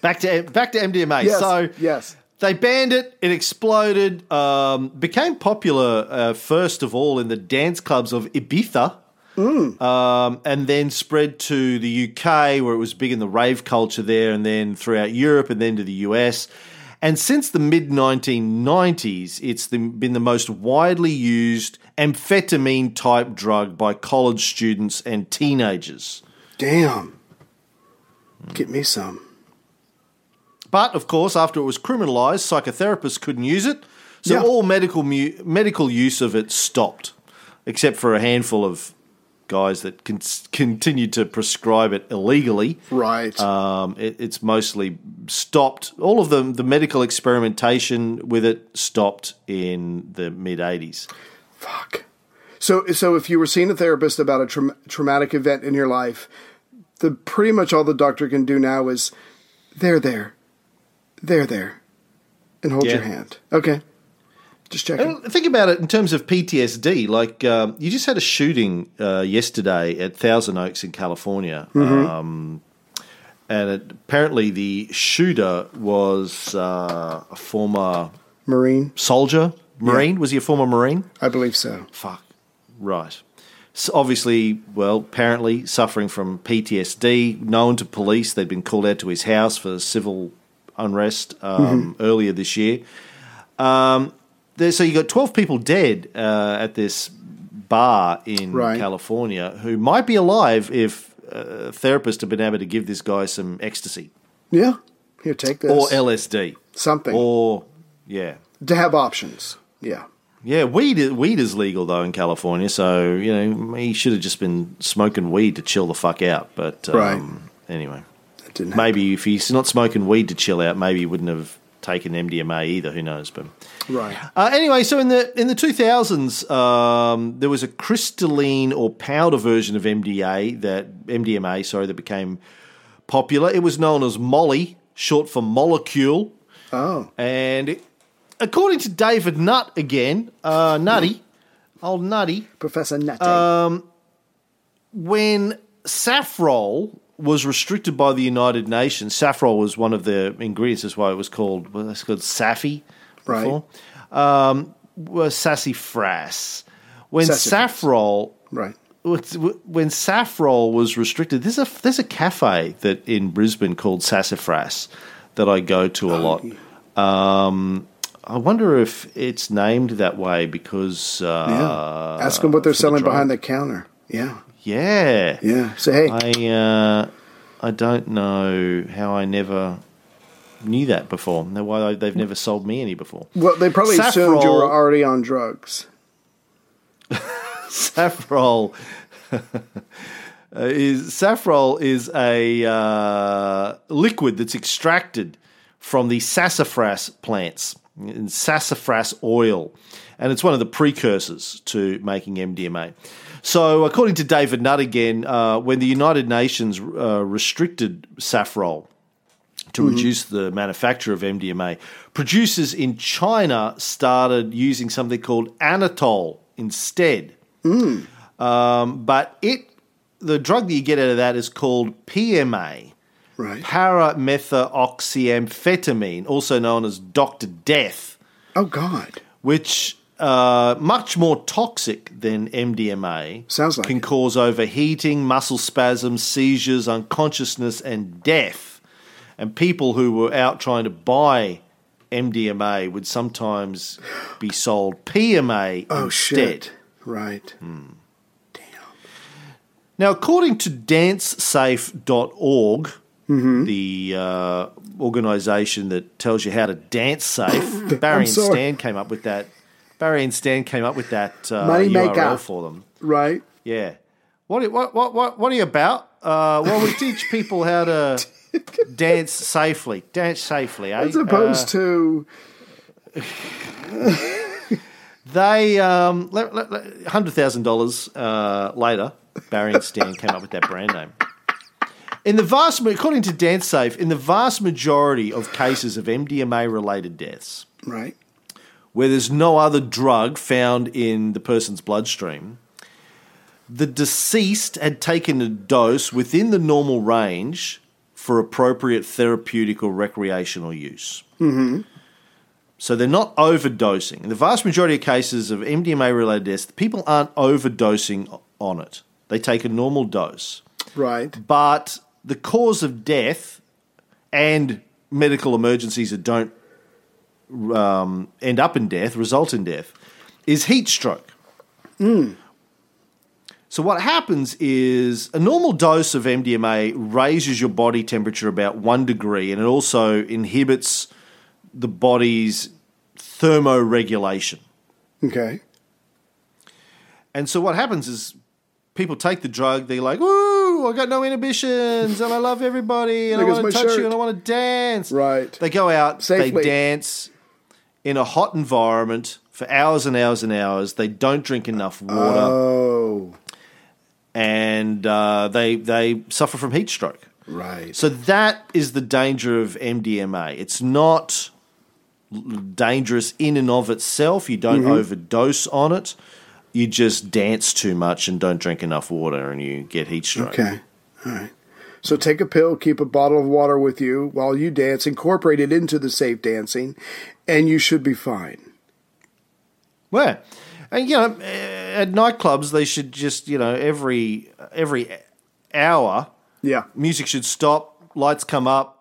back to back to MDMA. Yes. So yes. They banned it. It exploded. Um, became popular uh, first of all in the dance clubs of Ibiza, um, and then spread to the UK, where it was big in the rave culture there, and then throughout Europe, and then to the US. And since the mid 1990s, it's the, been the most widely used amphetamine type drug by college students and teenagers. Damn. Get me some. But of course, after it was criminalised, psychotherapists couldn't use it, so Yeah. all medical mu- medical use of it stopped, except for a handful of guys that con- continued to prescribe it illegally. Right. Um, it, it's mostly stopped. All of the the medical experimentation with it stopped in the mid '80s. Fuck. So so if you were seeing a therapist about a traum- traumatic event in your life, the pretty much all the doctor can do now is there there. There there. And hold your hand. Okay. Just checking. And think about it in terms of PTSD. Like um, you just had a shooting uh, yesterday at Thousand Oaks in California, um, and it, apparently the shooter was uh, a former Marine, soldier, Marine. Was he a former Marine? I believe so. Fuck. Right. So obviously, well, apparently suffering from PTSD, known to police. They'd been called out to his house for civil unrest um, earlier this year. Um, there, so you got 12 people dead uh, at this bar in Right. California who might be alive if uh, therapists had been able to give this guy some ecstasy Yeah. Here, take this. or LSD Something. or, yeah. to have options. Yeah. Yeah, weed is, weed is legal though in California, so you know he should have just been smoking weed to chill the fuck out. But um, Right. anyway, That didn't happen. maybe if he's not smoking weed to chill out, maybe he wouldn't have taken MDMA either. Who knows? But Right. uh, anyway, so in the in the two thousands, um, there was a crystalline or powder version of MDA that MDMA, sorry, that became popular. It was known as Molly, short for molecule. Oh. And it, according to David Nutt again, uh, Nutty, old Nutty, Professor Nutty. Uh, when safrole was restricted by the United Nations, safrole was one of the ingredients. That's why it was called. Well, it's called saffy Right. Um, was sassafras. When Sassafras. safrole right. when safrole was restricted, there's a there's a cafe that in Brisbane called Sassafras that I go to a lot. Um, I wonder if it's named that way because Yeah. uh, Ask them what they're for the selling behind the counter. Yeah. Yeah Yeah. Say, hey, I uh, I don't know how I never knew that before. No, Why they've never sold me any before. well, they probably assumed you were already on drugs. Safrole uh, is safrole is a uh, liquid that's extracted from the sassafras plants, in sassafras oil, and it's one of the precursors to making MDMA. So, according to David Nutt again, uh, when the United Nations uh, restricted safrole to reduce the manufacture of MDMA, producers in China started using something called anethole instead. Um, but it, the drug that you get out of that is called PMA, Right. paramethoxyamphetamine, also known as Doctor Death, Oh, God. which uh, much more toxic than MDMA. Sounds like can it. cause overheating, muscle spasms, seizures, unconsciousness, and death. And people who were out trying to buy MDMA would sometimes be sold PMA Oh, instead. shit. Right. Damn. Now, according to dancesafe.org, Mm-hmm. the uh, organization that tells you how to dance safe, Barry and. Stan came up with that. Barry and Stan came up with that uh, Money URL maker. for them. Right. Yeah. What, what, what, what, what are you about? Uh, well, we teach people how to dance safely. Dance safely, eh? As opposed to They um, hundred thousand dollars uh, later, Barry and Stan came up with that brand name. In the vast, according to DanceSafe, in the vast majority of cases of MDMA-related deaths, right. Where there's no other drug found in the person's bloodstream, the deceased had taken a dose within the normal range for appropriate therapeutic or recreational use. Mm-hmm. So they're not overdosing. In the vast majority of cases of MDMA related deaths, people aren't overdosing on it. They take a normal dose. Right. But the cause of death and medical emergencies that don't um, end up in death, result in death, is heat stroke. So what happens is a normal dose of MDMA raises your body temperature about one degree, and it also inhibits the body's thermoregulation. Okay. And so what happens is people take the drug, they're like, "Ooh, I got no inhibitions, and I love everybody, and I want to touch shirt." you, and I want to dance." Right. They go out, Safely. they dance in a hot environment for hours and hours and hours. They don't drink enough water, Oh. and uh, they they suffer from heat stroke. Right. So that is the danger of MDMA. It's not dangerous in and of itself. You don't Mm-hmm. overdose on it. You just dance too much and don't drink enough water, and you get heat stroke. Okay. All right. So take a pill, keep a bottle of water with you while you dance, incorporate it into the safe dancing, and you should be fine. Well, and you know, at nightclubs they should just you know every every hour Yeah. music should stop, lights come up.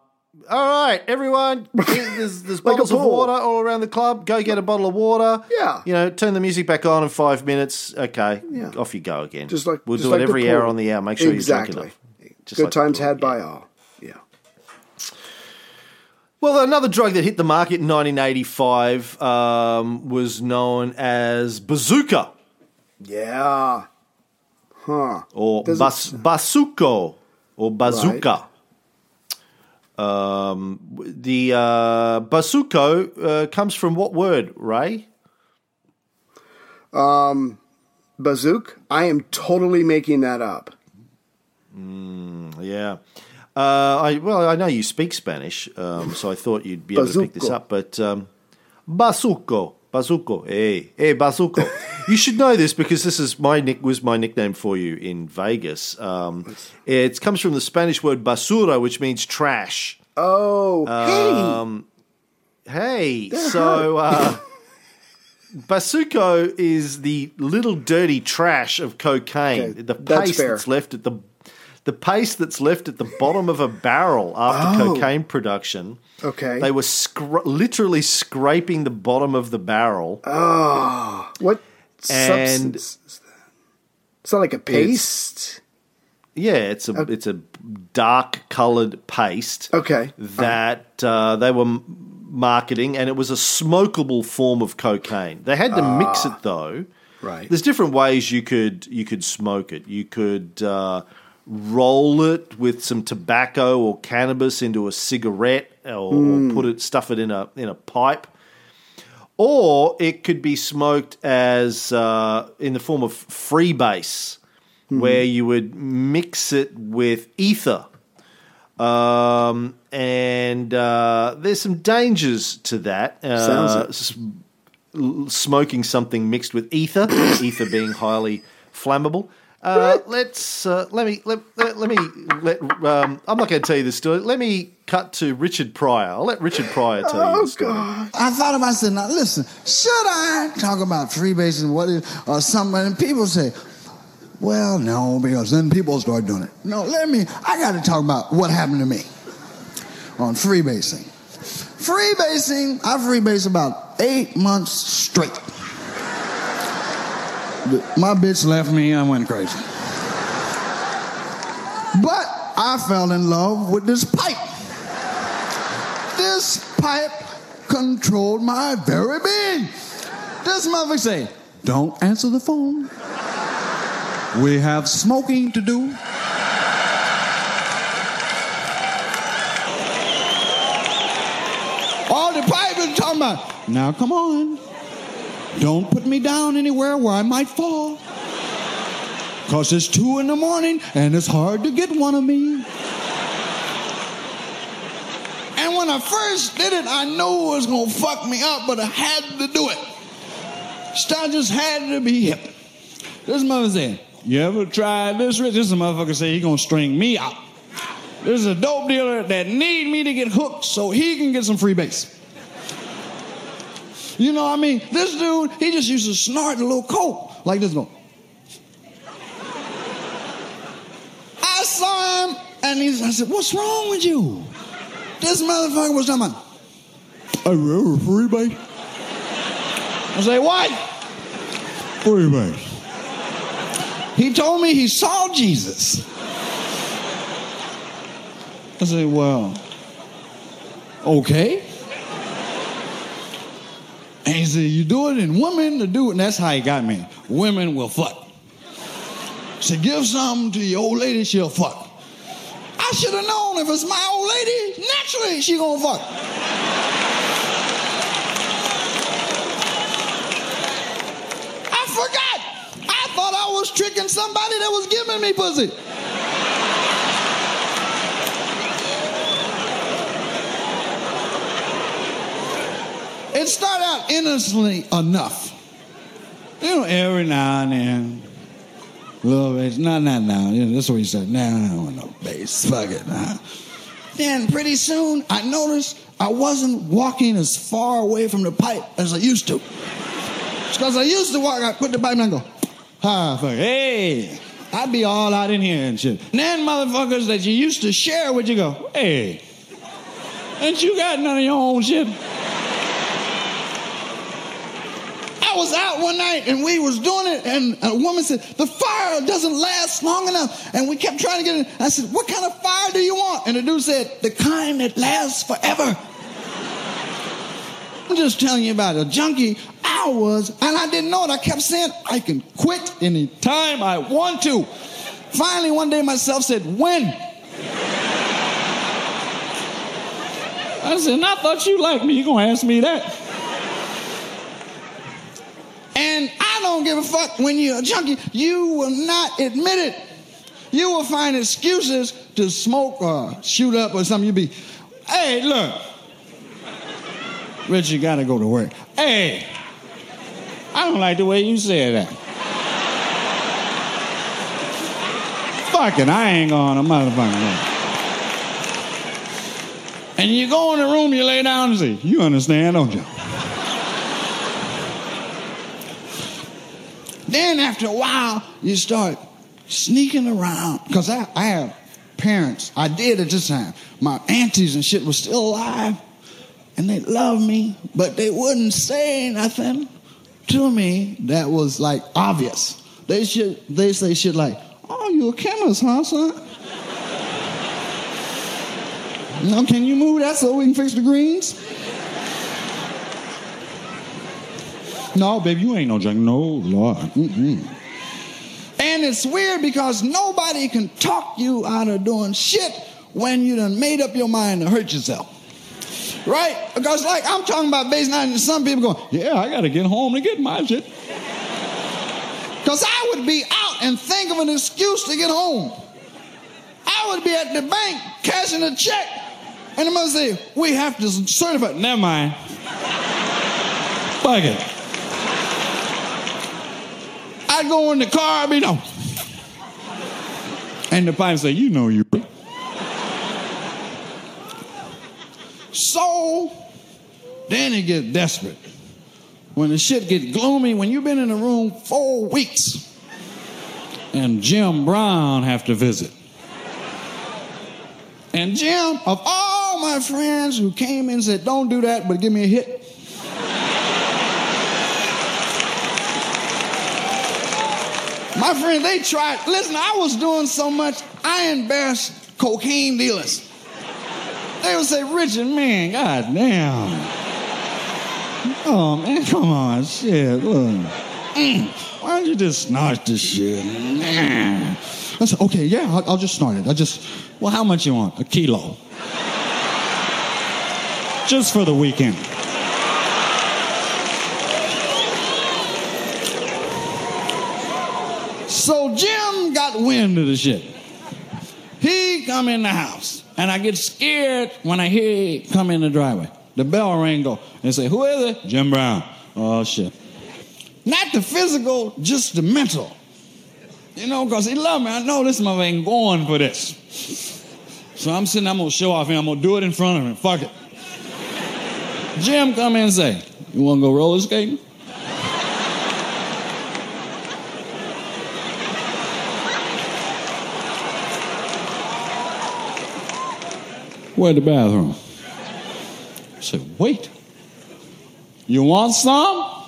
All right, everyone, there's, there's Like bottles of water all around the club. Go get a bottle of water. Yeah. You know, turn the music back on in five minutes. Okay, Yeah. off you go again. Just like we'll just do like it every hour on the hour. Make sure exactly. you drink enough. Just Good like times had by all. Well, another drug that hit the market in 1985 um, was known as bazooka Yeah. Huh. or bas- or bazooka. Um, the uh, uh, comes from what word, Ray? Bazook? I am totally making that up. Yeah. Uh, I well, I know you speak Spanish, um, so I thought you'd be able to pick this up. But um, basuco, basuco, hey, hey, basuco. you should know this because this is my nick was my nickname for you in Vegas. Um, it comes from the Spanish word basura, which means trash. Oh, Um, Hey, so uh, basuco is the little dirty trash of cocaine. Okay, the that's paste fair. that's left at the the paste that's left at the bottom of a barrel after Oh. cocaine production. Okay. They were scra- literally scraping the bottom of the barrel. oh, what And- substance is that? It's not like a paste. Yeah, it's a it's a dark coloured paste. Okay. that uh, they were marketing, and it was a smokable form of cocaine. They had to mix it though. Right. There's different ways you could you could smoke it. You could uh, roll it with some tobacco or cannabis into a cigarette, or, or put it stuff it in a in a pipe. Or it could be smoked as uh, in the form of freebase, where you would mix it with ether. Um, and uh, there's some dangers to that. Uh, Sounds it. s- l- smoking something mixed with ether, ether being highly flammable. Uh, let's uh, let me let, let, let me let. Um, I'm not going to tell you this story. Let me cut to Richard Pryor. I'll let Richard Pryor tell you Oh the story. God. I thought about saying, now listen, should I talk about freebasing, what is, or something? And people say, well, no, because then people start doing it. No, let me, I got to talk about what happened to me on freebasing. Freebasing, I freebased about eight months straight. My bitch left me, I went crazy. But I fell in love with this pipe. This pipe controlled my very being. This motherfucker say, don't answer the phone. We have smoking to do. All the pipers are talking about, now come on. Don't put me down anywhere where I might fall. Because it's two in the morning and it's hard to get one of me. And when I first did it, I knew it was to fuck me up, but I had to do it. I just had to be hip. This mother said, You ever tried this, Rich? This motherfucker say he gonna string me out. This is a dope dealer that need me to get hooked so he can get some free base. You know what I mean? This dude, he just used to snort a little coke like this going. I saw him and he's, I said, What's wrong with you? This motherfucker was talking about, I remember free base. I say, What? Free base. He told me he saw Jesus. I said, Well, okay. And he said, You do it in women to do it. And that's how he got me. Women will fuck. So give something to your old lady, she'll fuck. I should have known if it's my old lady, naturally she gonna fuck. I forgot. I thought I was tricking somebody that was giving me pussy. It started out innocently enough. You know, every now and then, little bass. No, no, no. You know, that's what he said. No, I don't want no bass. Fuck it. Nah. Then pretty soon, I noticed I wasn't walking as far away from the pipe as I used to. Because I used to walk, I put the pipe and I go, ah, fuck, hey. I'd be all out in here and shit. Then motherfuckers that you used to share with you go, hey, ain't you got none of your own shit? I was out one night and we was doing it and a woman said, the fire doesn't last long enough. And we kept trying to get it. I said, what kind of fire do you want? And the dude said, the kind that lasts forever. I'm just telling you about a junkie I was, and I didn't know it. I kept saying, I can quit anytime I want to. Finally, one day myself said, when? I said, I thought you liked me. You're gonna ask me that? And I don't give a fuck when you're a junkie. You will not admit it. You will find excuses to smoke or shoot up or something. You'll be, hey, look. Rich, you gotta go to work. Hey, I don't like the way you said that. Fuck it, I ain't going to motherfucking. And you go in the room, you lay down and say, You understand, don't you? Then after a while, you start sneaking around. Because I, I have parents. I did at this time. My aunties and shit were still alive. And they loved me, but they wouldn't say nothing to me that was like obvious. They should they say shit like, Oh, you a chemist, huh, son? now can you move that so we can fix the greens? No, baby, you ain't no junk. No, Lord. Mm-mm. And it's weird because nobody can talk you out of doing shit when you done made up your mind to hurt yourself. Right? Because, like, I'm talking about base night, and some people go, Yeah, I got to get home to get my shit. Because I would be out and think of an excuse to get home. I would be at the bank cashing a check, and the mother say, We have to certify. Never mind. Fuck it. I'd go in the car, I'd be no. And the pipe say, You know you. So then it gets desperate. When the shit gets gloomy, when you've been in the room four weeks and Jim Brown have to visit. And Jim, of all my friends who came in and said, don't do that, but give me a hit. My friend, they tried. Listen, I was doing so much, I embarrassed cocaine dealers. They would say, Richard, man, god damn. Oh, man, come on, shit. Look. Mm. why don't you just snort this shit? I said, okay, yeah, I'll, I'll just snort it. I just, well, how much you want? A kilo. just for the weekend. So Jim got wind of the shit. He come in the house, and I get scared when I hear he come in the driveway. The bell ring go and say, "Who is it?" Jim Brown. Oh shit. Not the physical, just the mental. You know, because he love me. I know this mother ain't going for this. So I'm sitting, I'm gonna show off him. I'm gonna do it in front of him. Fuck it. Jim come in and say, You wanna go roller skating? Where the bathroom? I said, wait. You want some?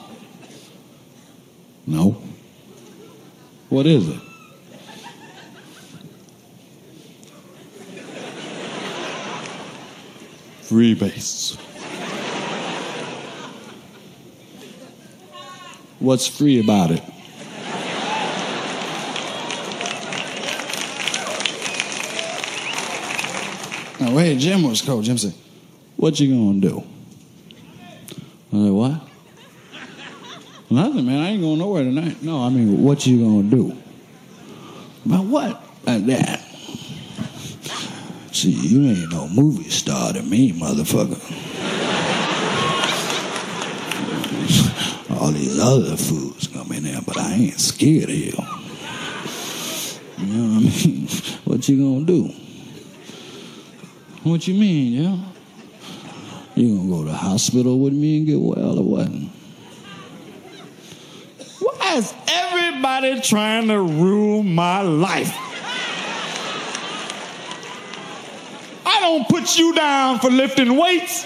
No. What is it? Free base. What's free about it? Now, wait, Jim was cold. Jim said, What you gonna do? I said, What? Nothing, man. I ain't going nowhere tonight. No, I mean, what you gonna do? About what? Like that. See, you ain't no movie star to me, motherfucker. All these other fools come in there, but I ain't scared of you. You know what I mean? What you gonna do? What you mean, yeah? You gonna go to the hospital with me and get well or what? Why is everybody trying to ruin my life? I don't put you down for lifting weights.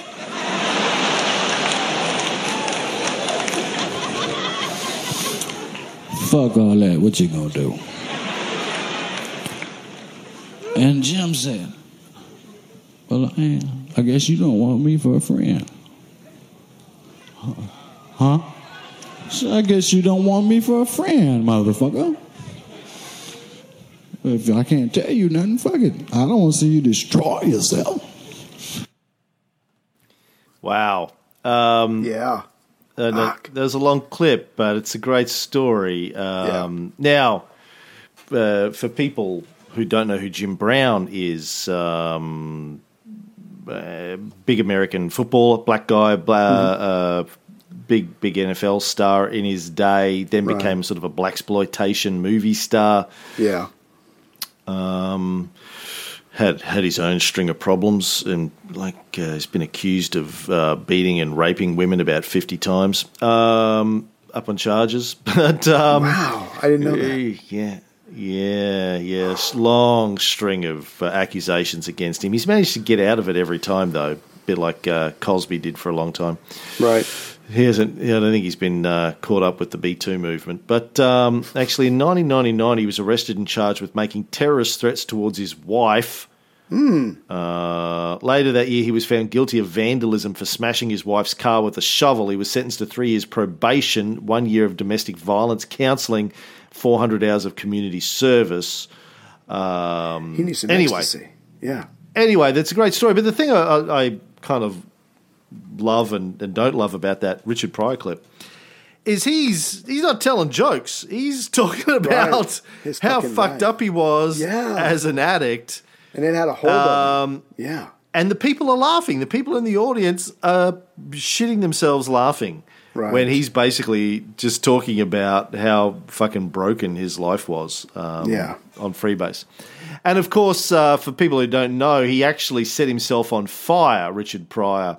Fuck all that. What you gonna do? And Jim said, Well, I, I guess you don't want me for a friend. Huh? So I guess you don't want me for a friend, motherfucker. If I can't tell you nothing, fuck it. I don't want to see you destroy yourself. Wow. Um, Yeah. uh, no, Fuck. there's a long clip, but it's a great story. Um, Now, uh, for people who don't know who Jim Brown is, um, uh, big American footballer, black guy, bla- uh, big big NFL star in his day. Then Right. became sort of a black exploitation movie star. Yeah. had had his own string of problems and like uh, he's been accused of uh, beating and raping women about 50 times um, up on charges but um, Wow. I didn't know that. yeah yeah yes long string of uh, accusations against him he's managed to get out of it every time though a bit like uh, Cosby did for a long time Right. he hasn't. I don't think he's been uh, caught up with the Me Too movement. But um, actually, in 1999, he was arrested and charged with making terrorist threats towards his wife. Uh, later that year, he was found guilty of vandalism for smashing his wife's car with a shovel. He was sentenced to three years probation, one year of domestic violence counselling, 400 hours of community service. Um, He needs some anyway, ecstasy. Yeah. anyway, that's a great story. But the thing I, I, I kind of love and, and don't love about that Richard Pryor clip is he's he's not telling jokes. He's talking about His how fucked life. up he was Yeah. as an addict. And it had a hold of Um, him. Yeah. and the people are laughing. The people in the audience are shitting themselves laughing Right. when he's basically just talking about how fucking broken his life was um, Yeah. on Freebase. And of course, uh, for people who don't know, he actually set himself on fire, Richard Pryor,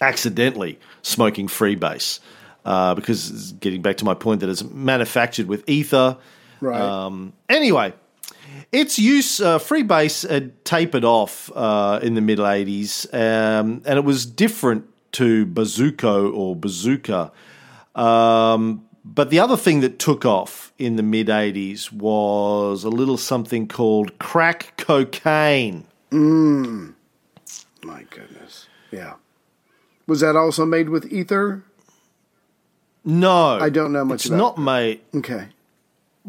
accidentally smoking Freebase. Uh, because getting back to my point that it's manufactured with ether. Right. Um, anyway, its use, uh, Freebase had tapered off uh, in the mid 80s, um, and it was different to Bazooka or Bazooka. Um, but the other thing that took off in the mid 80s was a little something called crack cocaine. My goodness. Yeah. Was that also made with ether? No, I don't know much It's about not made. Okay.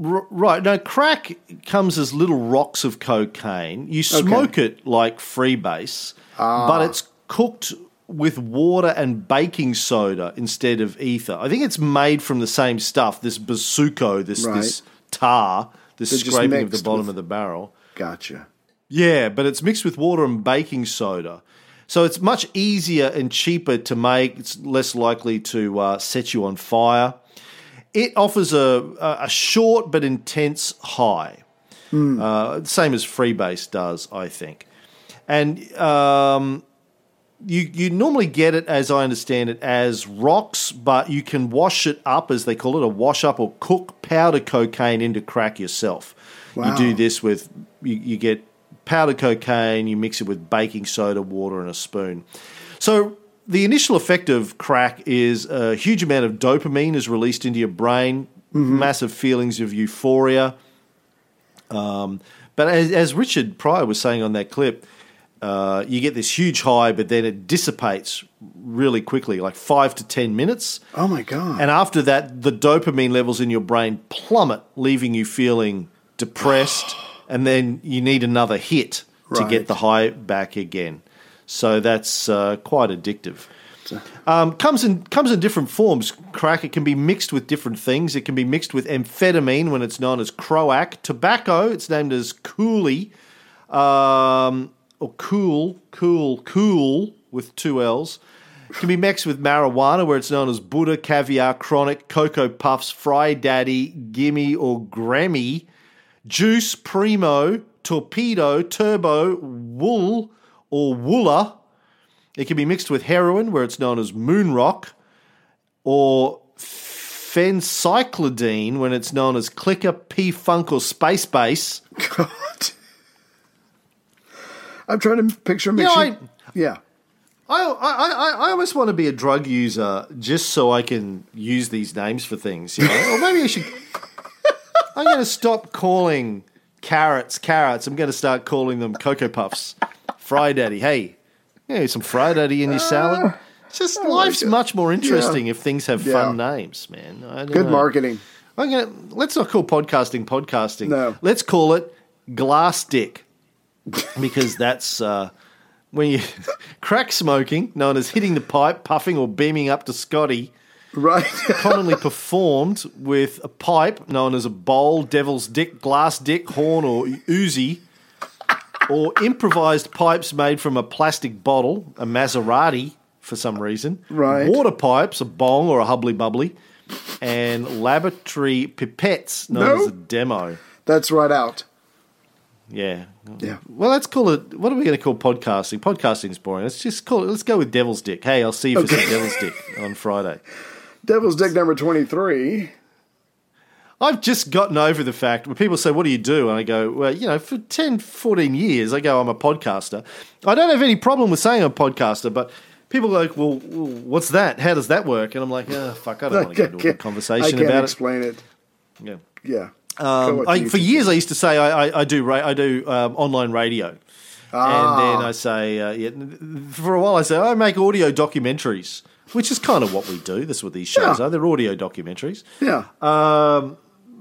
R- right. Now, crack comes as little rocks of cocaine. You smoke it like freebase, Ah. but it's cooked with water and baking soda instead of ether. I think it's made from the same stuff. This bazuco, this Right. this tar, this They're scraping of the bottom with- of the barrel. Gotcha. Yeah, but it's mixed with water and baking soda. So it's much easier and cheaper to make. It's less likely to uh, set you on fire. It offers a, a short but intense high, uh, same as Freebase does, I think. And um, you you normally get it, as I understand it, as rocks, but you can wash it up, as they call it, a wash up or cook powder cocaine into crack yourself. Wow. You do this with you, you get powdered cocaine, you mix it with baking soda, water, and a spoon. So the initial effect of crack is a huge amount of dopamine is released into your brain, massive feelings of euphoria. Um, but as, as Richard Pryor was saying on that clip, uh, you get this huge high, but then it dissipates really quickly, like five to ten minutes. Oh my god. And after that, the dopamine levels in your brain plummet, leaving you feeling depressed, and then you need another hit to get the high back again. So that's uh, quite addictive. Um, comes in comes in different forms. Crack it can be mixed with different things. It can be mixed with amphetamine when it's known as Croac. Tobacco, it's named as Coolie, um, or Cool, Cool, Cool with two L's. Can be mixed with marijuana, where it's known as Buddha, Caviar, Chronic, Cocoa Puffs, Fry Daddy, Gimme, or Grammy. Juice, Primo, Torpedo, Turbo, Wool, or Wooler. It can be mixed with heroin, where it's known as Moon Rock, or phencyclidine, when it's known as Clicker, P Funk, or Space Base. God. I'm trying to picture know, mixing. I- yeah. I, I, I, I almost want to be a drug user just so I can use these names for things, you know? or maybe I should. I'm going to stop calling carrots carrots. I'm going to start calling them Cocoa Puffs. Fry Daddy. Hey, yeah, some Fry Daddy in your uh, salad. It's just oh life's much more interesting if things have fun names, man. Good know. marketing. I'm gonna let's not call podcasting podcasting. No. Let's call it glass dick because that's uh, when you crack smoking, known as hitting the pipe, puffing, or beaming up to Scotty, Right. commonly performed with a pipe known as a bowl, devil's dick, glass dick, horn, or Uzi, Or improvised pipes made from a plastic bottle, a Maserati for some reason. Right. Water pipes, a bong or a hubbly bubbly. And laboratory pipettes known No. as a demo. That's right out. Yeah. Yeah. Well, let's call it. What are we going to call podcasting? Podcasting's boring. Let's just call it. Let's go with Devil's Dick. Hey, I'll see you for Okay. some Devil's Dick on Friday. Devil's Dick number 23. I've just gotten over the fact when people say, What do you do? And I go, Well, you know, for 10, 14 years, I go, I'm a podcaster. I don't have any problem with saying I'm a podcaster, but people go, Well, well, what's that? How does that work? And I'm like, Oh, fuck, I don't want to get into a I conversation can't about explain it. it. Yeah. Yeah. Um, I, for years, I used to say I, I, I do ra- I do um, online radio, Ah. and then I say uh, yeah, for a while I say I make audio documentaries, which is kind of what we do. That's what these shows Yeah. are. They're audio documentaries. Yeah. Um,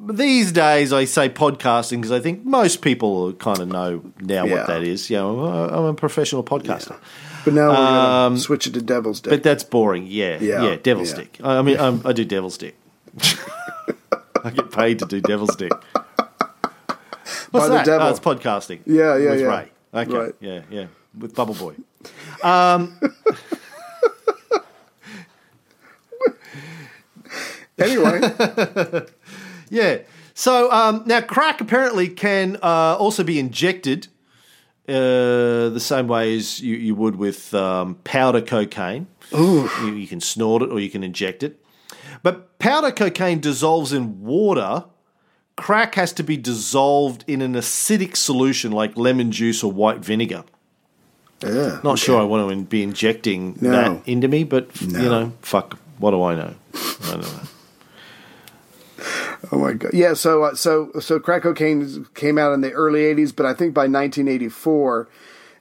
these days, I say podcasting because I think most people kind of know now Yeah. what that is. You know, I'm a professional podcaster, But now we're going Um, to switch it to Devil's Dick. but that's boring. Yeah, Yeah, yeah, Devil's. Dick. I I mean, I do Devil's Dick. I get paid to do Devil's Dick. What's By the that? devil. Oh, it's podcasting. Yeah, yeah, with yeah. Ray. Okay, Right. yeah, yeah, with Bubble Boy. Um, anyway, Yeah. So um, now crack apparently can uh, also be injected uh, the same way as you, you would with um, powder cocaine. You, you can snort it or you can inject it. But powder cocaine dissolves in water. Crack has to be dissolved in an acidic solution like lemon juice or white vinegar. yeah. Not sure I want to be injecting No. that into me, but No. you know, fuck, what do I know? I don't know. Oh my god! Yeah, so uh, so so crack cocaine came out in the early '80s, but I think by 1984,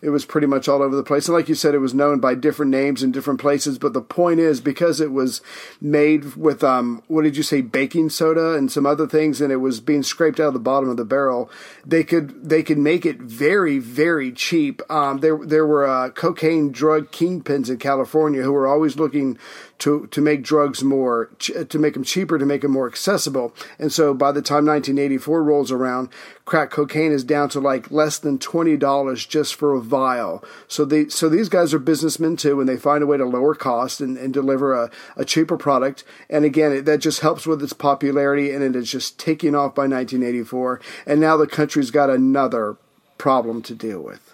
It was pretty much all over the place. And like you said, it was known by different names in different places. But the point is, because it was made with, um, what did you say, baking soda and some other things, and it was being scraped out of the bottom of the barrel, they could they could make it very very cheap. Um, there there were uh, cocaine drug kingpins in California who were always looking to to make drugs more to make them cheaper to make them more accessible. And so by the time 1984 rolls around, crack cocaine is down to like less than twenty dollars just for a vial. So they so these guys are businessmen too, and they find a way to lower cost and, and deliver a, a cheaper product. And again, it, that just helps with its popularity, and it is just taking off by 1984. And now the country's got another problem to deal with.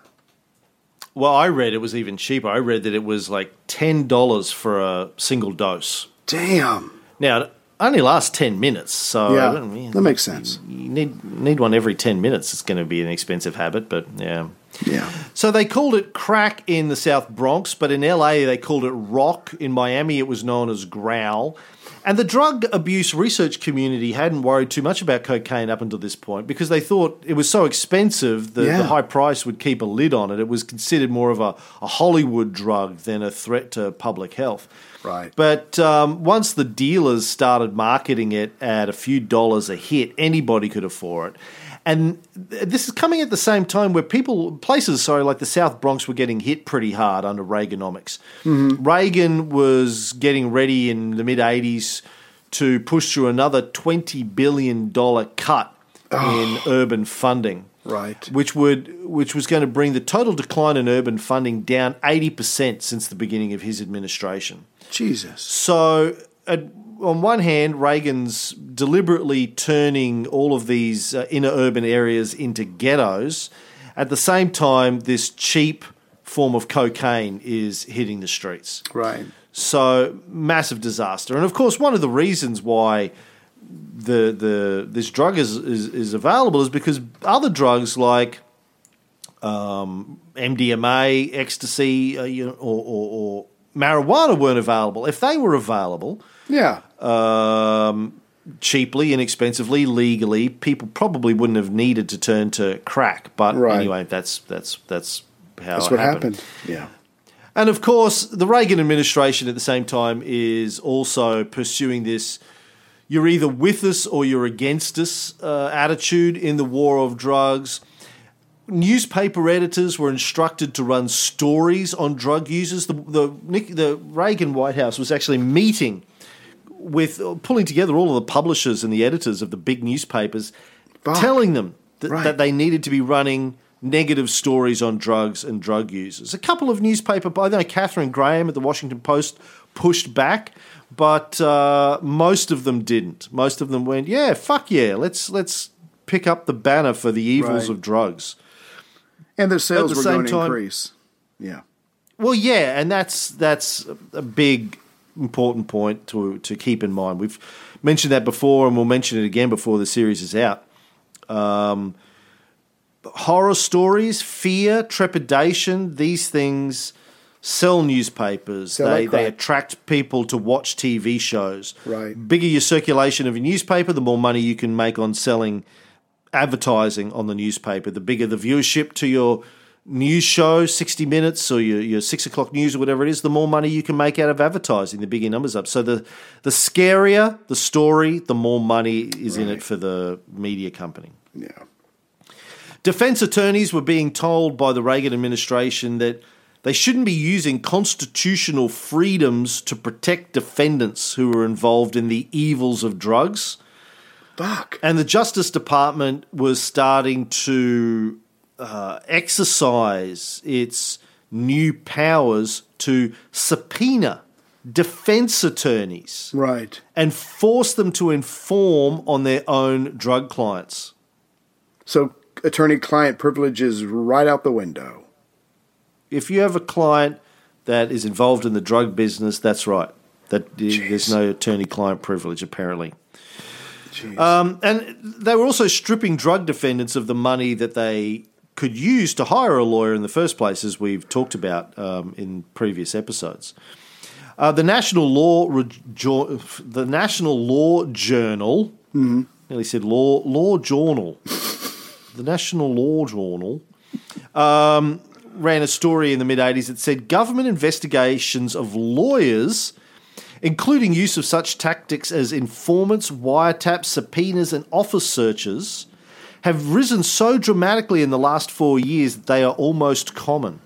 Well, I read it was even cheaper. I read that it was like ten dollars for a single dose. Damn. Now, it only lasts ten minutes, so Yeah, I don't mean- that makes sense. You need need one every ten minutes. It's going to be an expensive habit, but yeah. Yeah. So they called it crack in the South Bronx, but in LA they called it rock. In Miami it was known as growl. And the drug abuse research community hadn't worried too much about cocaine up until this point because they thought it was so expensive that Yeah. the high price would keep a lid on it. It was considered more of a, a Hollywood drug than a threat to public health. Right. But um, once the dealers started marketing it at a few dollars a hit, anybody could afford it. And this is coming at the same time where people, places, sorry, like the South Bronx were getting hit pretty hard under Reaganomics. Mm-hmm. Reagan was getting ready in the mid 80s to push through another $20 billion cut in urban funding Right. which would which was going to bring the total decline in urban funding down 80% since the beginning of his administration. Jesus. So, at, on one hand, Reagan's deliberately turning all of these uh, inner urban areas into ghettos. At the same time, this cheap form of cocaine is hitting the streets. Right. So massive disaster, and of course, one of the reasons why the the this drug is is, is available is because other drugs like um, MDMA, ecstasy, uh, you know, or, or, or marijuana weren't available. If they were available Yeah. Um, cheaply, inexpensively, legally, people probably wouldn't have needed to turn to crack. But Right. anyway, that's that's that's how That's it what happened. happened. Yeah. And of course, the Reagan administration at the same time is also pursuing this you're either with us or you're against us uh, attitude in the war of drugs. Newspaper editors were instructed to run stories on drug users. The, the, the Reagan White House was actually meeting with uh, pulling together all of the publishers and the editors of the big newspapers, Fuck. telling them that, Right. that they needed to be running negative stories on drugs and drug users. A couple of newspaper, I know Katharine Graham at the Washington Post pushed back, but uh, most of them didn't. Most of them went, "Yeah, fuck yeah, let's let's pick up the banner for the evils Right. of drugs." And their sales At the were same going to time- increase. Yeah. Well, yeah, and that's that's a big important point to to keep in mind. We've mentioned that before, and we'll mention it again before the series is out. Um, horror stories, fear, trepidation, these things sell newspapers. Sell they they attract people to watch TV shows. Right. Bigger your circulation of a newspaper, the more money you can make on selling advertising on the newspaper. The bigger the viewership to your news show, 60 Minutes or your, your 6 o'clock news or whatever it is, the more money you can make out of advertising, the bigger numbers up. So the, the scarier the story, the more money is in it for the media company. Yeah. Defense attorneys were being told by the Reagan administration that they shouldn't be using constitutional freedoms to protect defendants who were involved in the evils of drugs. Fuck. And the Justice Department was starting to uh, exercise its new powers to subpoena defense attorneys Right. and force them to inform on their own drug clients. So attorney client privilege is right out the window. If you have a client that is involved in the drug business, that's right. That there's no attorney-client privilege, apparently. Um, and they were also stripping drug defendants of the money that they could use to hire a lawyer in the first place, as we've talked about um, in previous episodes. Uh, the National Law, Re- Jo- the National Law Journal, nearly said Law Law Journal, the National Law Journal, um, ran a story in the mid 80s that said government investigations of lawyers, including use of such tactics as informants, wiretaps, subpoenas, and office searches, have risen so dramatically in the last four years that they are almost common.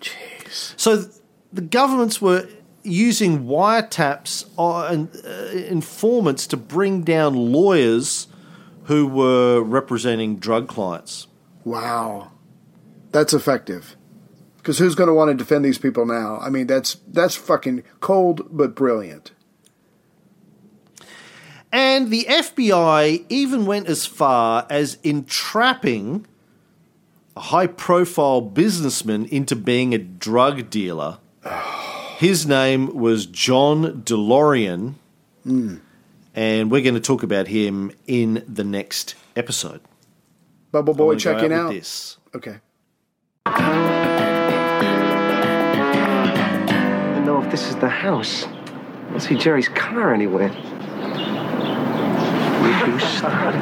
Jeez. So the governments were using wiretaps and uh, informants to bring down lawyers who were representing drug clients. Wow, that's effective. Because who's going to want to defend these people now? I mean, that's that's fucking cold but brilliant. And the FBI even went as far as entrapping a high profile businessman into being a drug dealer. His name was John DeLorean, hmm. and we're going to talk about him in the next episode. Bubble Boy checking with out. This. Okay. I don't know if this is the house. I don't see Jerry's car anywhere. You stop?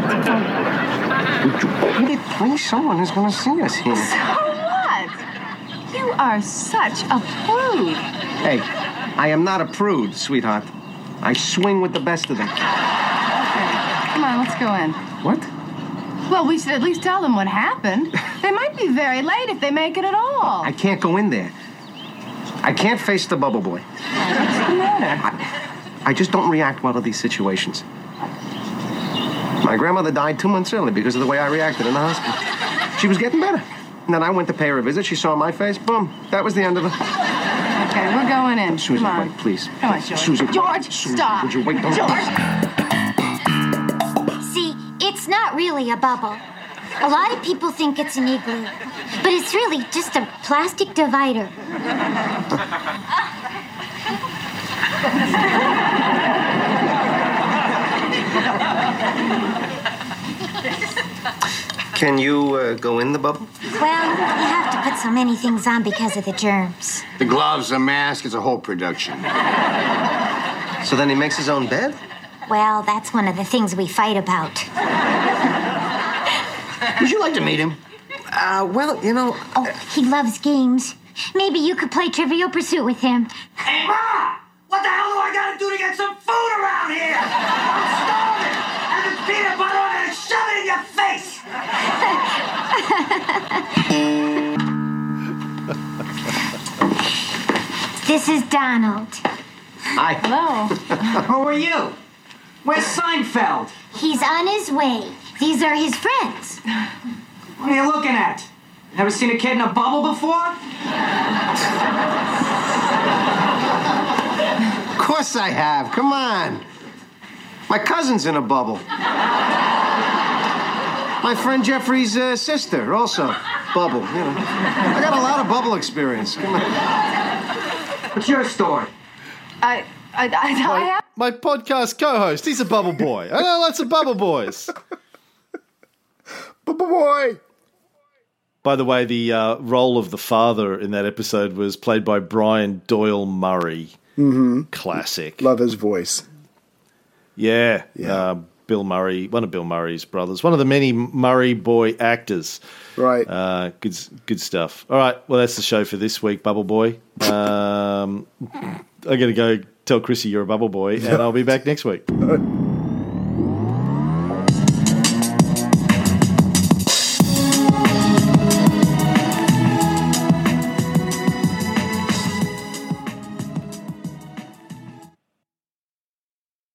Would you quit it, please? Someone is going to see us here. So What? You are such a prude. Hey, I am not a prude, sweetheart. I swing with the best of them. Okay. Come on, let's go in. What? Well, we should at least tell them what happened. They might be very late if they make it at all. I can't go in there. I can't face the bubble boy. What's the matter? I just don't react well to these situations. My grandmother died two months early because of the way I reacted in the hospital. She was getting better. And then I went to pay her a visit. She saw my face. Boom. That was the end of it. Okay, we're going in. Susan, Come on. wait, please. Come on, George. Susan, George, Susan, stop. Would you wait? Don't- George. See, it's not really a bubble. A lot of people think it's an igloo, but it's really just a plastic divider. Can you uh, go in the bubble? Well, you have to put so many things on because of the germs. The gloves, the mask, it's a whole production. So then he makes his own bed? Well, that's one of the things we fight about. Would you like to meet him? Uh, well, you know, Oh, he loves games. Maybe you could play Trivial Pursuit with him. Hey, Ma! What the hell do I gotta do to get some food around here? I'm starving! And it's peanut butter, I'm gonna shove it in your face! This is Donald. Hi. Hello. Who are you? Where's Seinfeld? He's on his way. These are his friends. What are you looking at? Never seen a kid in a bubble before? Of course I have. Come on. My cousin's in a bubble. My friend Jeffrey's uh, sister, also bubble. You know, I got a lot of bubble experience. Come on. What's your story? I, I, I, I have. My podcast co host, he's a bubble boy. I know lots of bubble boys. Bubble Boy. By the way, the uh, role of the father in that episode was played by Brian Doyle Murray. Mm-hmm. Classic. Love his voice. Yeah. Yeah. Uh, Bill Murray, one of Bill Murray's brothers, one of the many Murray boy actors. Right. Uh, good, good stuff. All right, well, that's the show for this week, Bubble Boy. Um, I'm going to go tell Chrissy you're a Bubble Boy, and I'll be back next week.